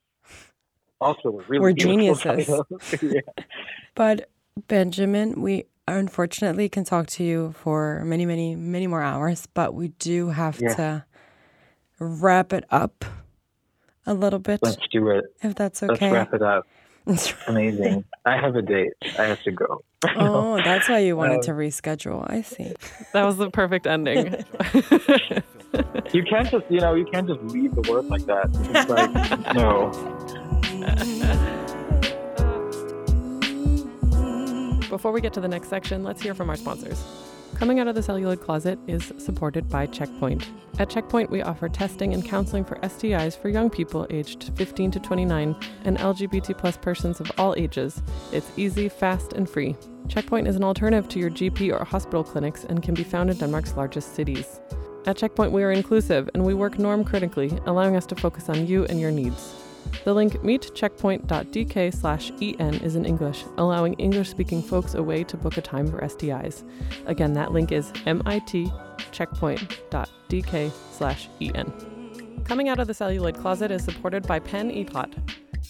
also a really We're geniuses. yeah. But Benjamin, we unfortunately can talk to you for many, many, many more hours, but we do have to wrap it up a little bit, Let's do it. if that's okay. Let's okay. wrap it up. Amazing. I have a date. I have to go. oh, that's why you wanted Um, to reschedule. I see. That was the perfect ending. You can't just, you know, you can't just leave the word like that. It's like, no. Before we get to the next section, let's hear from our sponsors. Coming Out of the Celluloid Closet is supported by Checkpoint. At Checkpoint, we offer testing and counseling for STIs for young people aged 15 to 29 and LGBT plus persons of all ages. It's easy, fast, and free. Checkpoint is an alternative to your GP or hospital clinics and can be found in Denmark's largest cities. At Checkpoint, we are inclusive and we work norm critically, allowing us to focus on you and your needs. The link meetcheckpoint.dk slash en is in English, allowing English speaking folks a way to book a time for STIs. Again, that link is mitcheckpoint.dk slash en. Coming out of the celluloid closet is supported by Pan Idræt.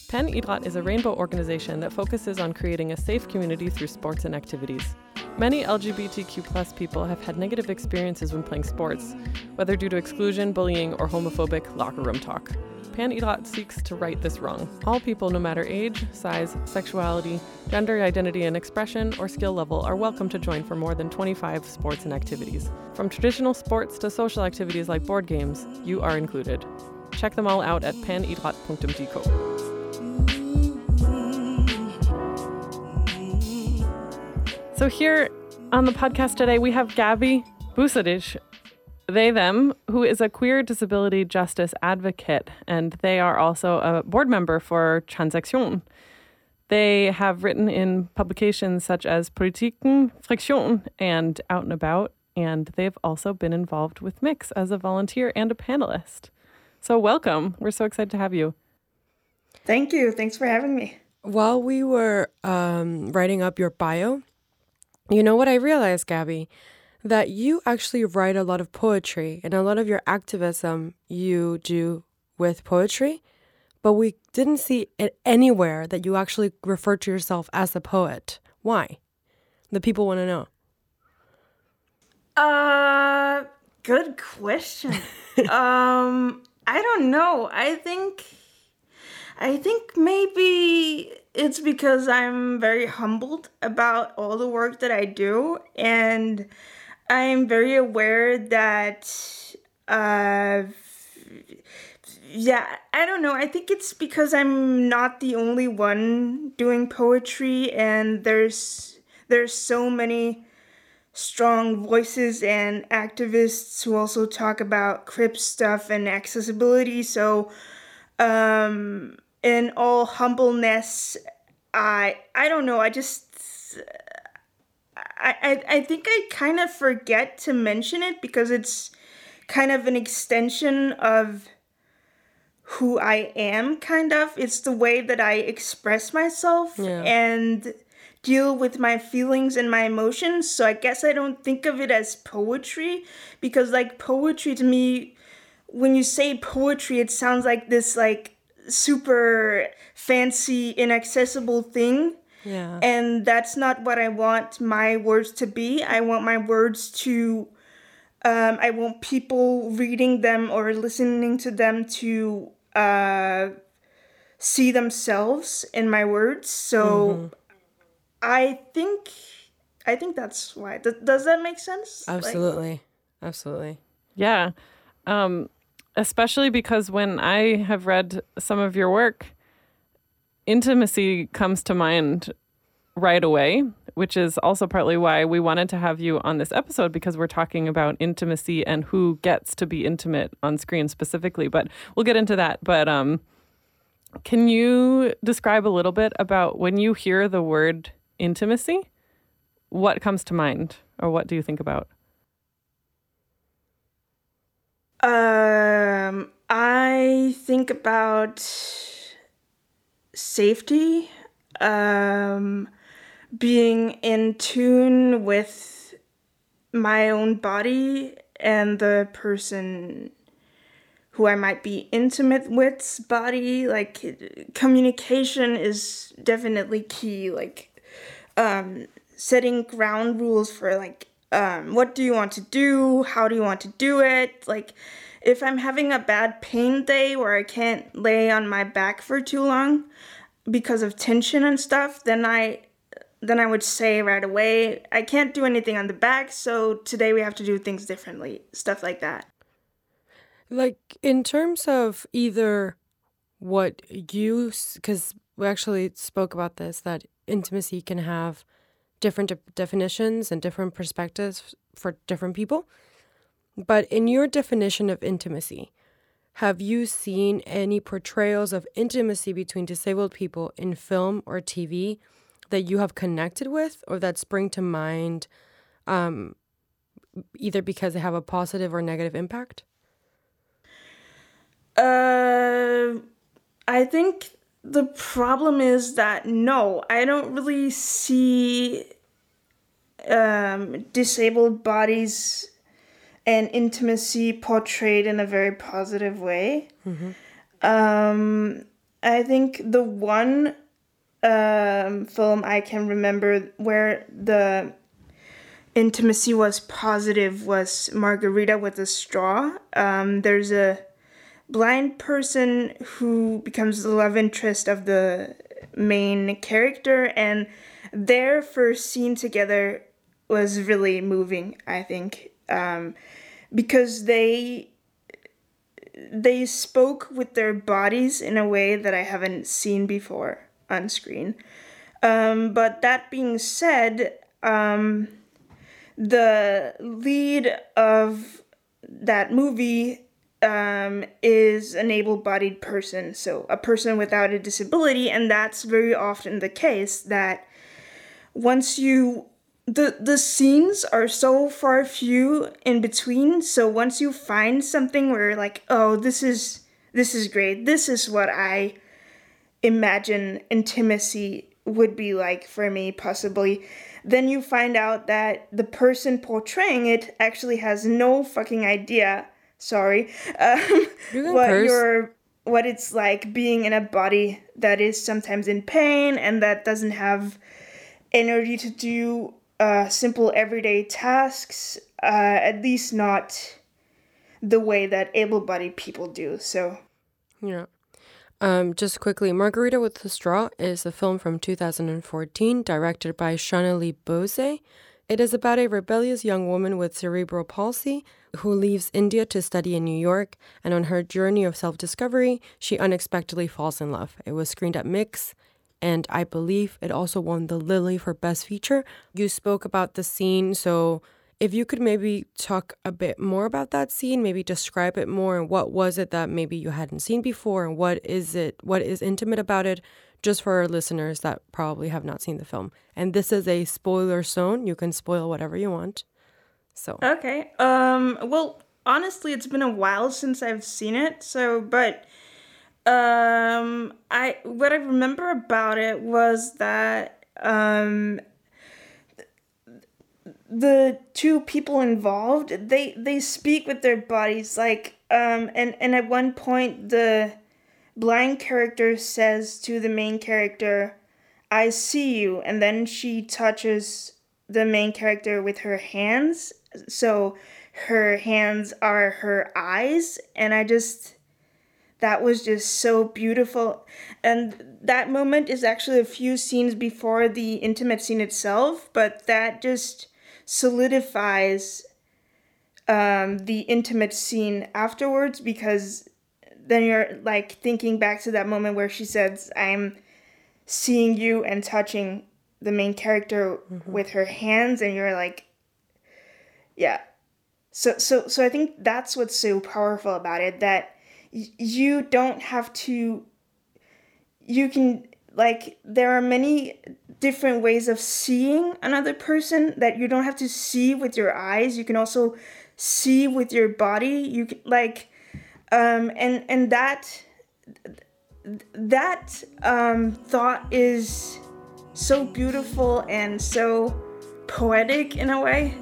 Pan Idræt is a rainbow organization that focuses on creating a safe community through sports and activities. Many LGBTQ people have had negative experiences when playing sports, whether due to exclusion, bullying, or homophobic locker room talk. Pan Idræt seeks to right this wrong. All people, no matter age, size, sexuality, gender identity and expression, or skill level, are welcome to join for more than 25 sports and activities. From traditional sports to social activities like board games, you are included. Check them all out at panidrat.dk. So here on the podcast today, we have Gabby Busadic, they them, who is a queer disability justice advocate, and they are also a board member for Transaction. They have written in publications such as Politiken, Friktion, and Out and About, and they've also been involved with Mix as a volunteer and a panelist. So, welcome. We're so excited to have you. Thank you. Thanks for having me. While we were um, writing up your bio, you know what I realized, Gabby? That you actually write a lot of poetry and a lot of your activism you do with poetry, but we didn't see it anywhere that you actually refer to yourself as a poet. Why? The people want to know. Uh, good question. um, I don't know. I think I think maybe it's because I'm very humbled about all the work that I do and I'm very aware that uh yeah, I don't know. I think it's because I'm not the only one doing poetry and there's there's so many strong voices and activists who also talk about crip stuff and accessibility. So um in all humbleness, I I don't know. I just I I, I think I kind of forget to mention it because it's kind of an extension of who I am. Kind of, it's the way that I express myself Yeah. and deal with my feelings and my emotions. So I guess I don't think of it as poetry because like poetry to me when you say poetry it sounds like this like super fancy inaccessible thing Yeah. and that's not what I want my words to be. I want my words to um, I want people reading them or listening to them to uh, see themselves in my words. So I think I think that's why. Th- does that make sense? Like- Absolutely. Absolutely. Yeah. Um, especially because when I have read some of your work, intimacy comes to mind right away, which is also partly why we wanted to have you on this episode because we're talking about intimacy and who gets to be intimate on screen specifically. But we'll get into that. But um, can you describe a little bit about when you hear the word intimacy? What comes to mind, or what do you think about? Um, I think about safety, um, being in tune with my own body and the person who I might be intimate with's body. Like, communication is definitely key. Like, um, setting ground rules for like um, what do you want to do how do you want to do it like if i'm having a bad pain day where i can't lay on my back for too long because of tension and stuff then i then i would say right away i can't do anything on the back so today we have to do things differently stuff like that Like in terms of either what you, because we actually spoke about this, that intimacy can have different de- definitions and different perspectives for different people. But in your definition of intimacy, have you seen any portrayals of intimacy between disabled people in film or TV that you have connected with or that spring to mind um, either because they have a positive or negative impact? Uh, I think the problem is that no, I don't really see um, disabled bodies and intimacy portrayed in a very positive way. Um, I think the one um, film I can remember where the intimacy was positive was Margarita with a Straw. Um, there's a blind person who becomes the love interest of the main character and their first scene together was really moving i think um, because they they spoke with their bodies in a way that i haven't seen before on screen. Um, but that being said um, the lead of that movie um, is an able bodied person, so a person without a disability, and that's very often the case that once you the the scenes are so far few in between so once you find something where you're like oh this is this is great this is what i imagine intimacy would be like for me possibly then you find out that the person portraying it actually has no fucking idea sorry um, what curse. your what it's like being in a body that is sometimes in pain and that doesn't have energy to do uh, simple everyday tasks, uh, at least not the way that able bodied people do. So, Yeah. Um, just quickly, Margarita with the Straw is a film from 2014 directed by Shonali Bose. It is about a rebellious young woman with cerebral palsy who leaves India to study in New York, and on her journey of self discovery, she unexpectedly falls in love. It was screened at Mix, and I believe it also won the Lily for Best Feature. You spoke about the scene, so if you could maybe talk a bit more about that scene, maybe describe it more, and what was it that maybe you hadn't seen before, and what is it, what is intimate about it, just for our listeners that probably have not seen the film. And this is a spoiler zone; you can spoil whatever you want. So okay. Um, well, honestly, it's been a while since I've seen it. So, but um, I what I remember about it was that um, the two people involved they they speak with their bodies like um and and at one point the blind character says to the main character i see you and then she touches the main character with her hands. So her hands are her eyes and i just that was just so beautiful. And that moment is actually a few scenes before the intimate scene itself but that just solidifies um, the intimate scene afterwards because then you're like thinking back to that moment where she says i'm seeing you and touching the main character with her hands and you're like yeah. So so so i think that's what's so powerful about it that you don't have to you can like there are many different ways of seeing another person that you don't have to see with your eyes. You can also see with your body. You can like um and and that that um thought is so beautiful and so poetic in a way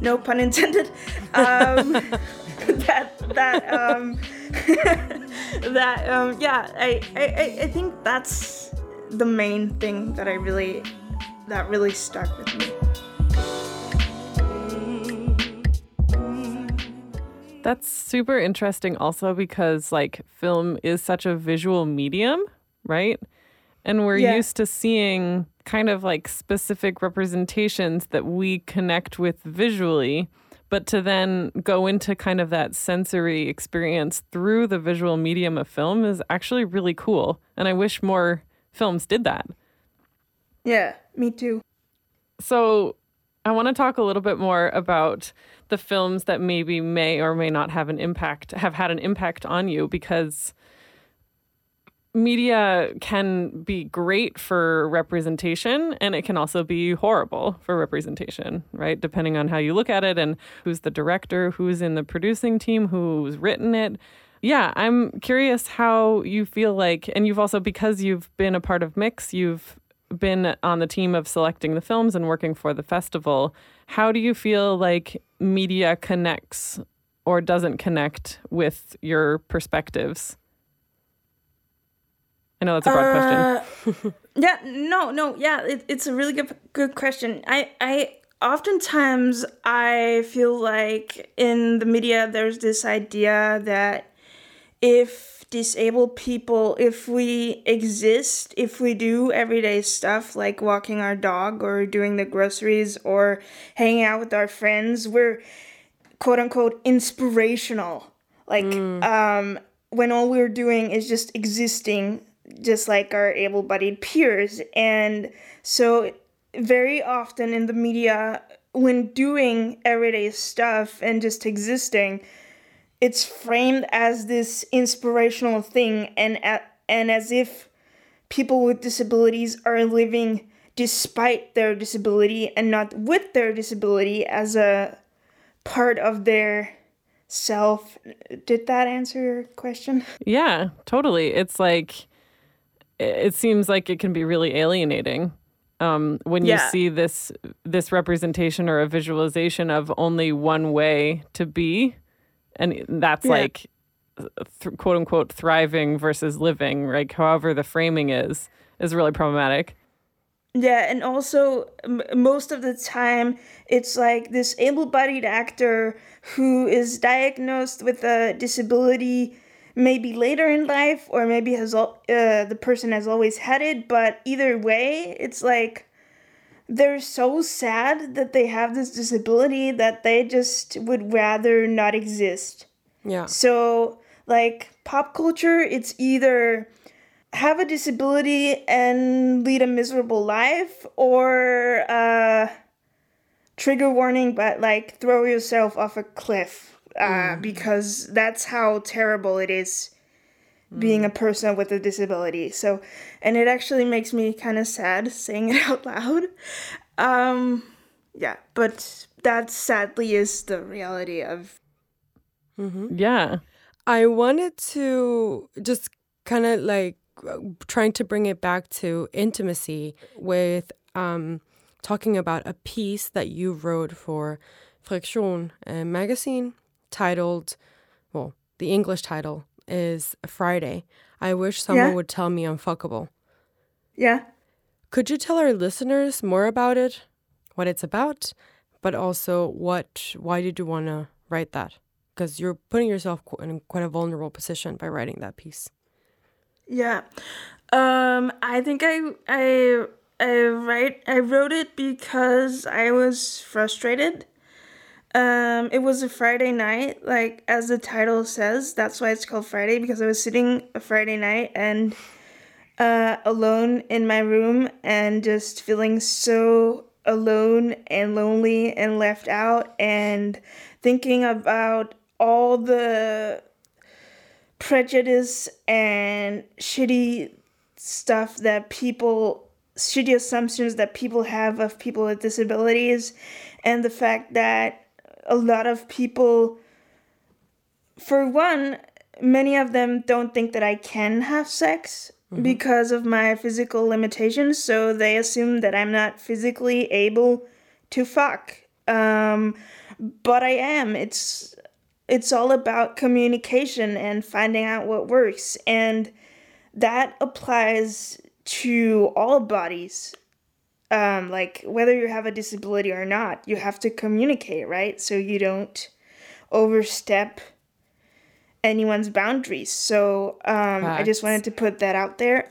no pun intended um that that um that um yeah I, I I- think that's the main thing that I really that really stuck with me. That's super interesting also because like film is such a visual medium, right? And we're Yeah. used to seeing kind of like specific representations that we connect with visually, but to then go into kind of that sensory experience through the visual medium of film is actually really cool. And I wish more films did that. Yeah, me too. So, I want to talk a little bit more about the films that maybe may or may not have an impact, have had an impact on you because media can be great for representation and it can also be horrible for representation, right? Depending on how you look at it and who's the director, who's in the producing team, who's written it. Yeah, I'm curious how you feel like, and you've also, because you've been a part of Mix, you've been on the team of selecting the films and working for the festival. How do you feel like media connects or doesn't connect with your perspectives? I know that's a broad question. Uh, yeah, no, no, yeah, it, it's a really good good question. I I oftentimes I feel like in the media there's this idea that if disabled people if we exist if we do everyday stuff like walking our dog or doing the groceries or hanging out with our friends we're quote unquote inspirational like um when all we're doing is just existing just like our able-bodied peers and so very often in the media when doing everyday stuff and just existing it's framed as this inspirational thing and and as if people with disabilities are living despite their disability and not with their disability as a part of their self. Did that answer your question? Yeah, totally. It's like it seems like it can be really alienating um, when you see this this representation or a visualization of only one way to be, and that's Yeah. like th- quote unquote thriving versus living. Like however the framing is is really problematic. Yeah, and also m- most of the time it's like this able-bodied actor who is diagnosed with a disability maybe later in life or maybe has uh, the person has always had it, but either way, it's like they're so sad that they have this disability that they just would rather not exist. Yeah. So, like pop culture, it's either have a disability and lead a miserable life, or uh, trigger warning, but like throw yourself off a cliff uh, because that's how terrible it is being a person with a disability. So, and it actually makes me kind of sad saying it out loud. Um, yeah, but that sadly is the reality of Yeah. I wanted to just kind of like uh, trying to bring it back to intimacy with um, talking about a piece that you wrote for Friktion magazine titled, well, the English title is Friday. I wish someone Yeah. would tell me I'm fuckable. yeah. Could you tell our listeners more about it, what it's about, but also what why did you want to write that? Because you're putting yourself in quite a vulnerable position by writing that piece. Yeah. Um I think I I I write I wrote it because I was frustrated. Um it was a Friday night, like as the title says, that's why it's called Friday because I was sitting a Friday night and uh alone in my room and just feeling so alone and lonely and left out and thinking about all the prejudice and shitty stuff that people shitty assumptions that people have of people with disabilities and the fact that a lot of people for one many of them don't think that I can have sex because of my physical limitations so they assume that I'm not physically able to fuck. Um but I am. It's it's all about communication and finding out what works and that applies to all bodies um like whether you have a disability or not you have to communicate right? So you don't overstep anyone's boundaries. So um i just wanted to put that out there.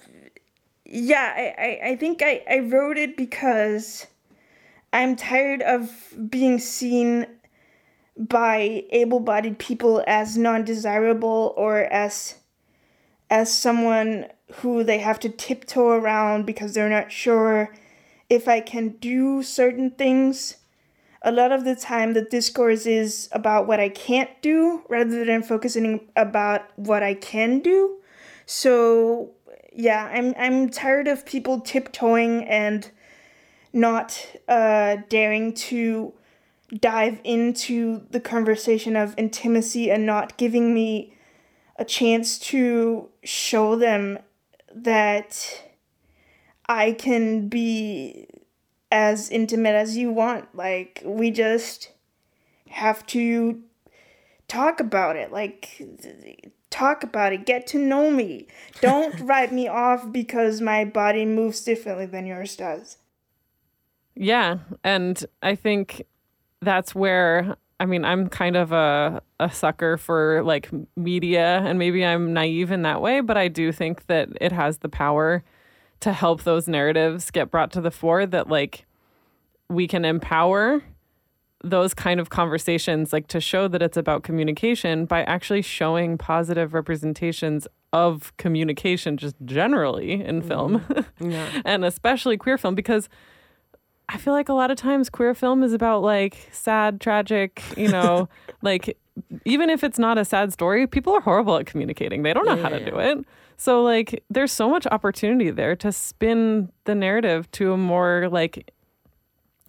Yeah i i, I think I, I wrote it because i'm tired of being seen by able-bodied people as non-desirable or as as someone who they have to tiptoe around because they're not sure if I can do certain things. A lot of the time the discourse is about what I can't do rather than focusing about what I can do. So yeah, I'm I'm tired of people tiptoeing and not uh, daring to dive into the conversation of intimacy and not giving me a chance to show them that I can be as intimate as you want. Like, we just have to talk about it. Like, talk about it. Get to know me. Don't write me off because my body moves differently than yours does. Yeah, and I think that's where I mean I'm kind of a a sucker for like media and maybe I'm naive in that way, but I do think that it has the power to help those narratives get brought to the fore that like we can empower those kind of conversations like to show that it's about communication by actually showing positive representations of communication just generally in mm-hmm. film Yeah. and especially queer film because I feel like a lot of times queer film is about like sad, tragic, you know, like even if it's not a sad story, people are horrible at communicating. They don't know how to do it. So like there's so much opportunity there to spin the narrative to a more like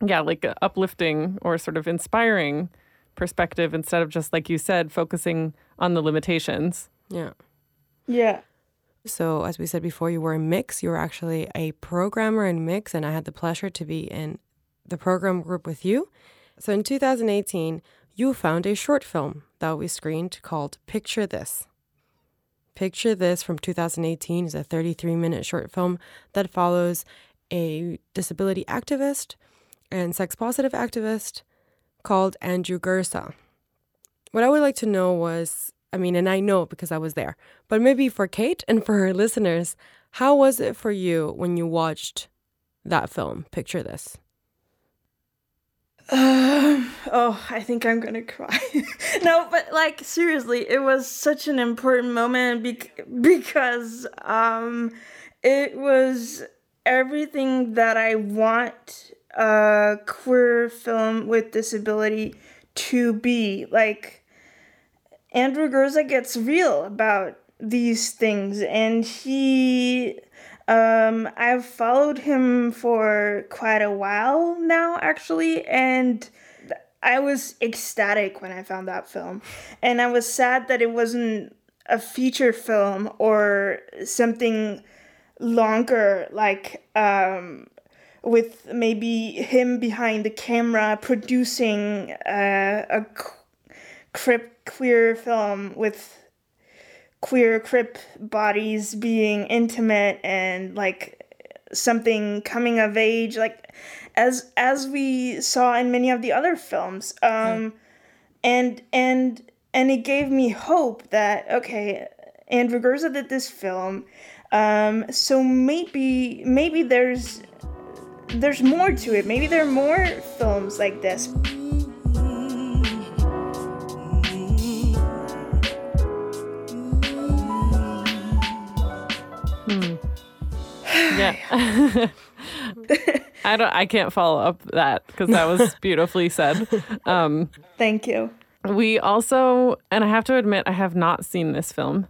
yeah, like uplifting or sort of inspiring perspective instead of just like you said focusing on the limitations. Yeah. Yeah. So, as we said before, you were in Mix. You were actually a programmer in Mix, and I had the pleasure to be in the program group with you. So, in 2018, you found a short film that we screened called Picture This. Picture This from 2018 is a 33 minute short film that follows a disability activist and sex positive activist called Andrew Gurza. What I would like to know was I mean, and I know because I was there, but maybe for Kate and for her listeners, how was it for you when you watched that film? Picture this. Um, oh, I think I'm gonna cry. no, but like seriously, it was such an important moment bec- because um, it was everything that I want a queer film with disability to be. Like Andrew Gurza gets real about these things, and he um, I've followed him for quite a while now, actually, and I was ecstatic when I found that film. And I was sad that it wasn't a feature film or something longer, like um, with maybe him behind the camera producing uh, a queer film with queer crip bodies being intimate and like something coming of age like as as we saw in many of the other films. Um and and and it gave me hope that okay Andrew Gurza did this film um so maybe maybe there's there's more to it. Maybe there are more films like this Yeah. I don't I can't follow up that because that was beautifully said. Um, Thank you. we also and I have to admit I have not seen this film.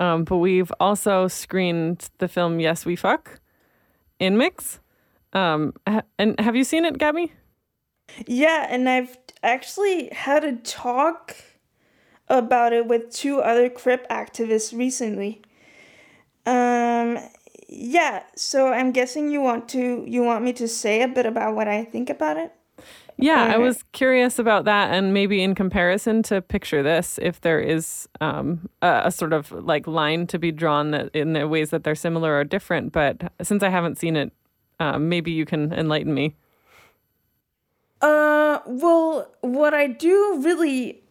Um, but we've also screened the film Yes We Fuck in Mix. Um, ha- and have you seen it, Gabby? Yeah, and I've actually had a talk about it with two other crip activists recently. Um yeah, so I'm guessing you want to you want me to say a bit about what I think about it? Yeah, I was curious about that, and maybe in comparison to picture this, if there is um, a, a sort of like line to be drawn that in the ways that they're similar or different. But since I haven't seen it, um, maybe you can enlighten me. Uh, well, what I do really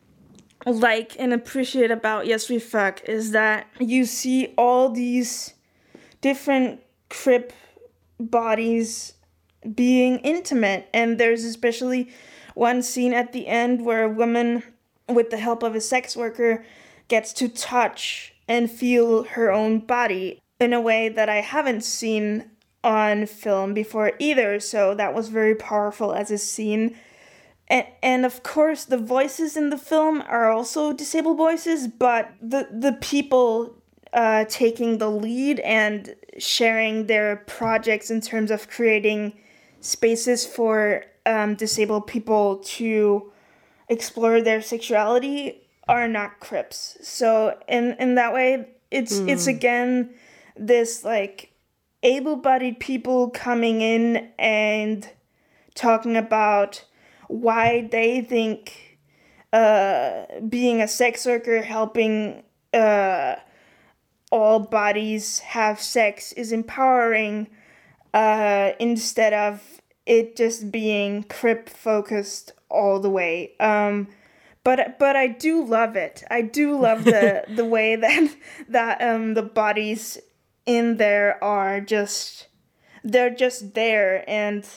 like and appreciate about Yes We Fuck is that you see all these different crip bodies being intimate, and there's especially one scene at the end where a woman, with the help of a sex worker, gets to touch and feel her own body in a way that I haven't seen on film before either. So that was very powerful as a scene. And, and of course, the voices in the film are also disabled voices, but the, the people uh, taking the lead and sharing their projects in terms of creating spaces for um, disabled people to explore their sexuality are not crips. So in in that way, it's it's again this like able-bodied people coming in and talking about why they think uh, being a sex worker helping uh, all bodies have sex is empowering uh, instead of it just being crip focused all the way. Um, but but I do love it. I do love the the way that that um the bodies in there are just they're just there and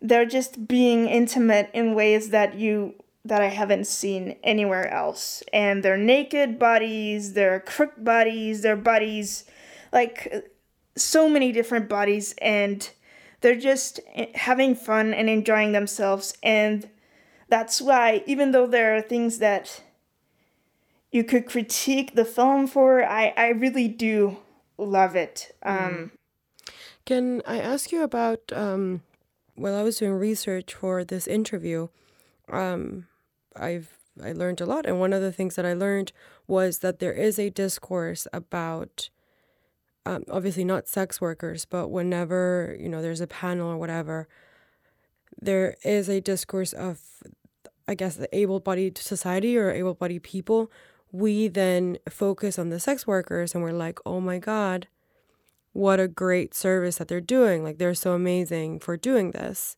they're just being intimate in ways that you that I haven't seen anywhere else. And they're naked bodies, they're crook bodies, they're bodies like so many different bodies and they're just having fun and enjoying themselves and that's why even though there are things that you could critique the film for, I I really do love it. Um, Can I ask you about um, while I was doing research for this interview, um, I've I learned a lot, and one of the things that I learned was that there is a discourse about, um, obviously not sex workers, but whenever you know there's a panel or whatever, there is a discourse of, I guess, the able-bodied society or able-bodied people. We then focus on the sex workers, and we're like, oh my god, what a great service that they're doing! Like they're so amazing for doing this.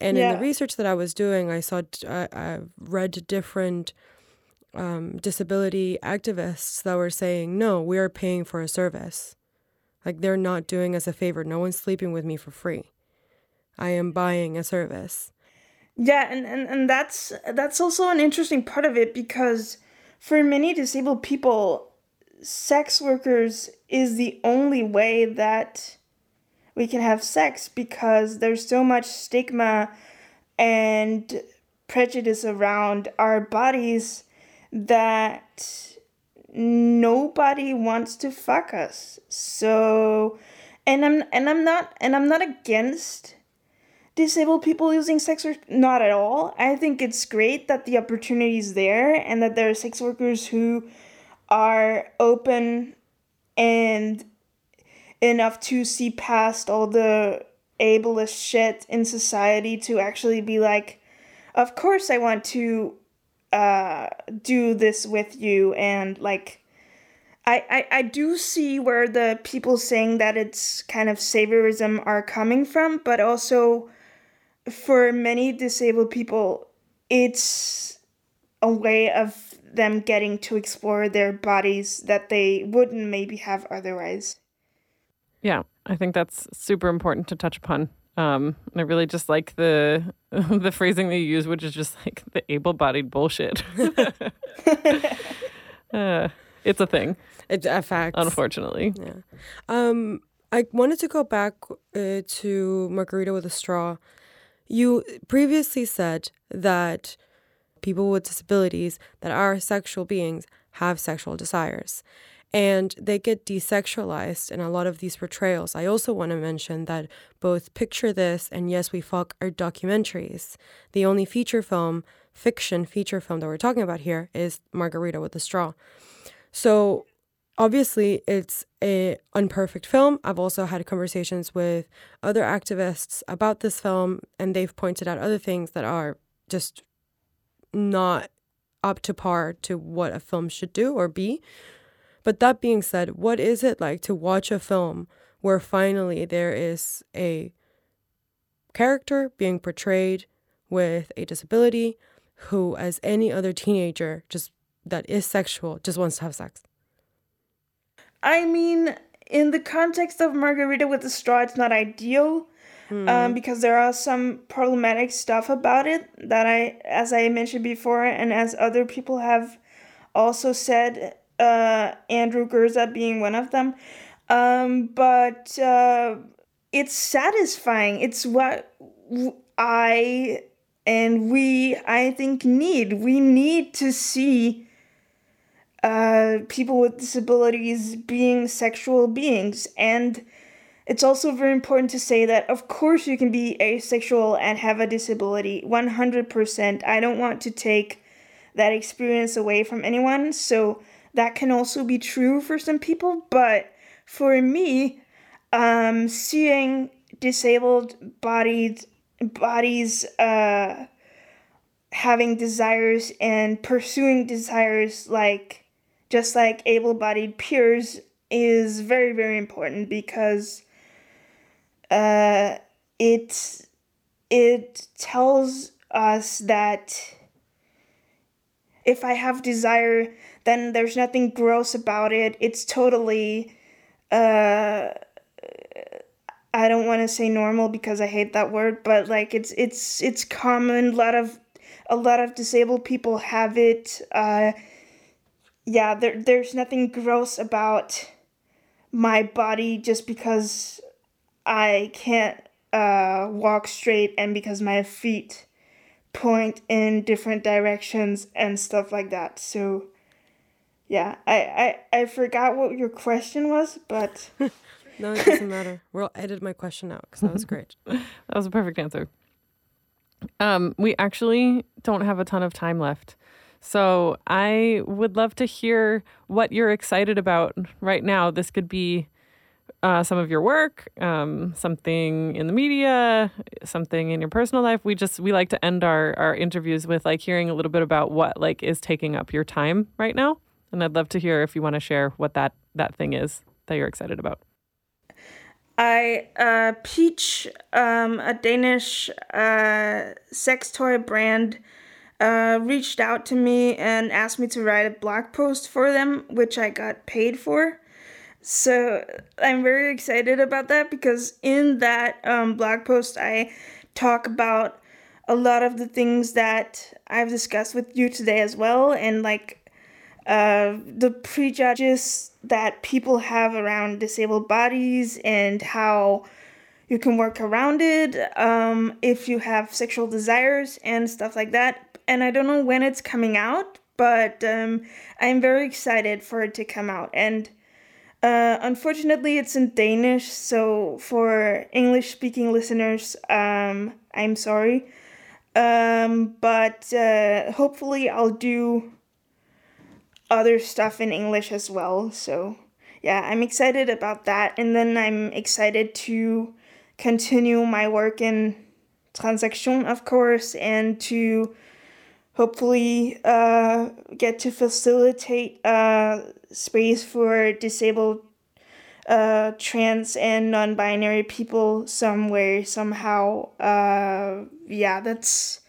And in the research that I was doing, I saw I, I read different um, disability activists that were saying, "No, we are paying for a service. Like they're not doing us a favor. No one's sleeping with me for free. I am buying a service." Yeah, and, and, and that's that's also an interesting part of it because for many disabled people, sex workers is the only way that we can have sex because there's so much stigma and prejudice around our bodies that nobody wants to fuck us. So and I'm and I'm not and I'm not against disabled people using sex work not at all i think it's great that the opportunity is there and that there are sex workers who are open and enough to see past all the ableist shit in society to actually be like of course i want to uh, do this with you and like I, I, I do see where the people saying that it's kind of saviorism are coming from, but also for many disabled people, it's a way of them getting to explore their bodies that they wouldn't maybe have otherwise. Yeah, I think that's super important to touch upon. Um, and I really just like the the phrasing that you use, which is just like the able-bodied bullshit. uh, it's a thing, It's a fact. unfortunately. Yeah. Um, I wanted to go back uh, to Margarita with a Straw. You previously said that people with disabilities that are sexual beings have sexual desires and they get desexualized in a lot of these portrayals. I also want to mention that both Picture This and Yes We Fuck are documentaries. The only feature film, fiction feature film that we're talking about here is Margarita with a Straw. So obviously it's a unperfect film i've also had conversations with other activists about this film and they've pointed out other things that are just not up to par to what a film should do or be but that being said what is it like to watch a film where finally there is a character being portrayed with a disability who as any other teenager just that is sexual just wants to have sex I mean, in the context of Margarita with the Straw, it's not ideal. Um, because there are some problematic stuff about it that I, as I mentioned before, and as other people have also said, uh, Andrew Gurza being one of them. Um, but uh, it's satisfying. It's what I and we, I think, need. We need to see uh, people with disabilities being sexual beings. And it's also very important to say that, of course, you can be asexual and have a disability 100%. I don't want to take that experience away from anyone. So that can also be true for some people. But for me, um, seeing disabled bodied bodies uh, having desires and pursuing desires like just like able-bodied peers is very very important because uh, it it tells us that if I have desire, then there's nothing gross about it. It's totally uh I don't want to say normal because I hate that word, but like it's it's it's common. A lot of a lot of disabled people have it. Uh, yeah, there there's nothing gross about my body just because I can't uh, walk straight and because my feet point in different directions and stuff like that. So yeah, I, I, I forgot what your question was, but No, it doesn't matter. We'll edit my question out because that was great. That was a perfect answer. Um, we actually don't have a ton of time left. So I would love to hear what you're excited about right now. This could be uh, some of your work, um, something in the media, something in your personal life. We just we like to end our our interviews with like hearing a little bit about what like is taking up your time right now. And I'd love to hear if you want to share what that that thing is that you're excited about. I uh, Peach, um, a Danish uh, sex toy brand, uh, reached out to me and asked me to write a blog post for them, which I got paid for. So I'm very excited about that because in that um, blog post, I talk about a lot of the things that I've discussed with you today as well, and like the prejudices that people have around disabled bodies and how you can work around it um, if you have sexual desires and stuff like that. And I don't know when it's coming out, but um, I'm very excited for it to come out. And uh, unfortunately, it's in Danish, so for English speaking listeners, um, I'm sorry. Um, but uh, hopefully, I'll do other stuff in English as well. So, yeah, I'm excited about that. And then I'm excited to continue my work in transaction, of course, and to hopefully uh, get to facilitate uh, space for disabled uh, trans and non-binary people somewhere somehow uh, yeah that's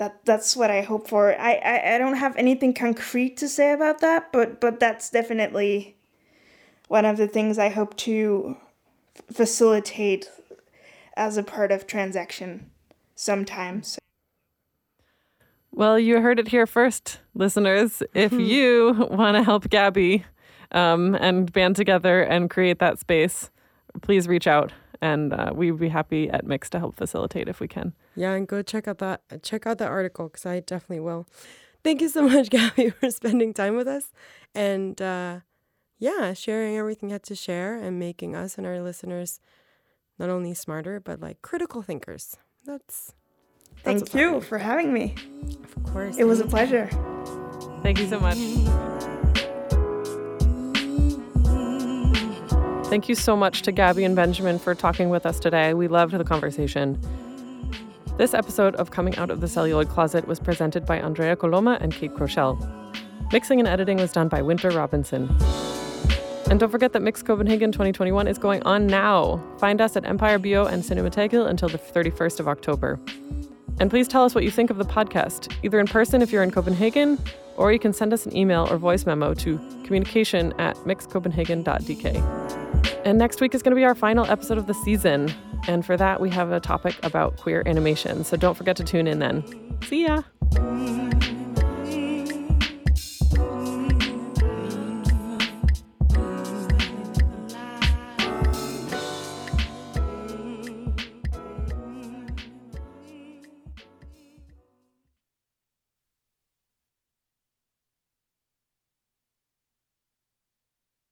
that that's what i hope for. I, I i don't have anything concrete to say about that but but that's definitely one of the things i hope to f- facilitate as a part of transaction sometimes. Well, you heard it here first, listeners. If you want to help Gabby um, and band together and create that space, please reach out, and uh, we'd be happy at Mix to help facilitate if we can. Yeah, and go check out that check out that article because I definitely will. Thank you so much, Gabby, for spending time with us, and uh, yeah, sharing everything you had to share and making us and our listeners not only smarter but like critical thinkers. That's thank what's you for having me of course it was a pleasure Thank you so much. Thank you so much to Gabby and Benjamin for talking with us today. We loved the conversation. This episode of Coming Out of the Celluloid Closet was presented by Andrea Coloma and Kate Crochelle. Mixing and editing was done by Winter Robinson. And don't forget that Mix Copenhagen 2021 is going on now. Find us at Empire Bio and Cinemateket until the 31st of October. And please tell us what you think of the podcast, either in person if you're in Copenhagen, or you can send us an email or voice memo to communication at mixcopenhagen.dk. And next week is going to be our final episode of the season. And for that, we have a topic about queer animation. So don't forget to tune in then. See ya!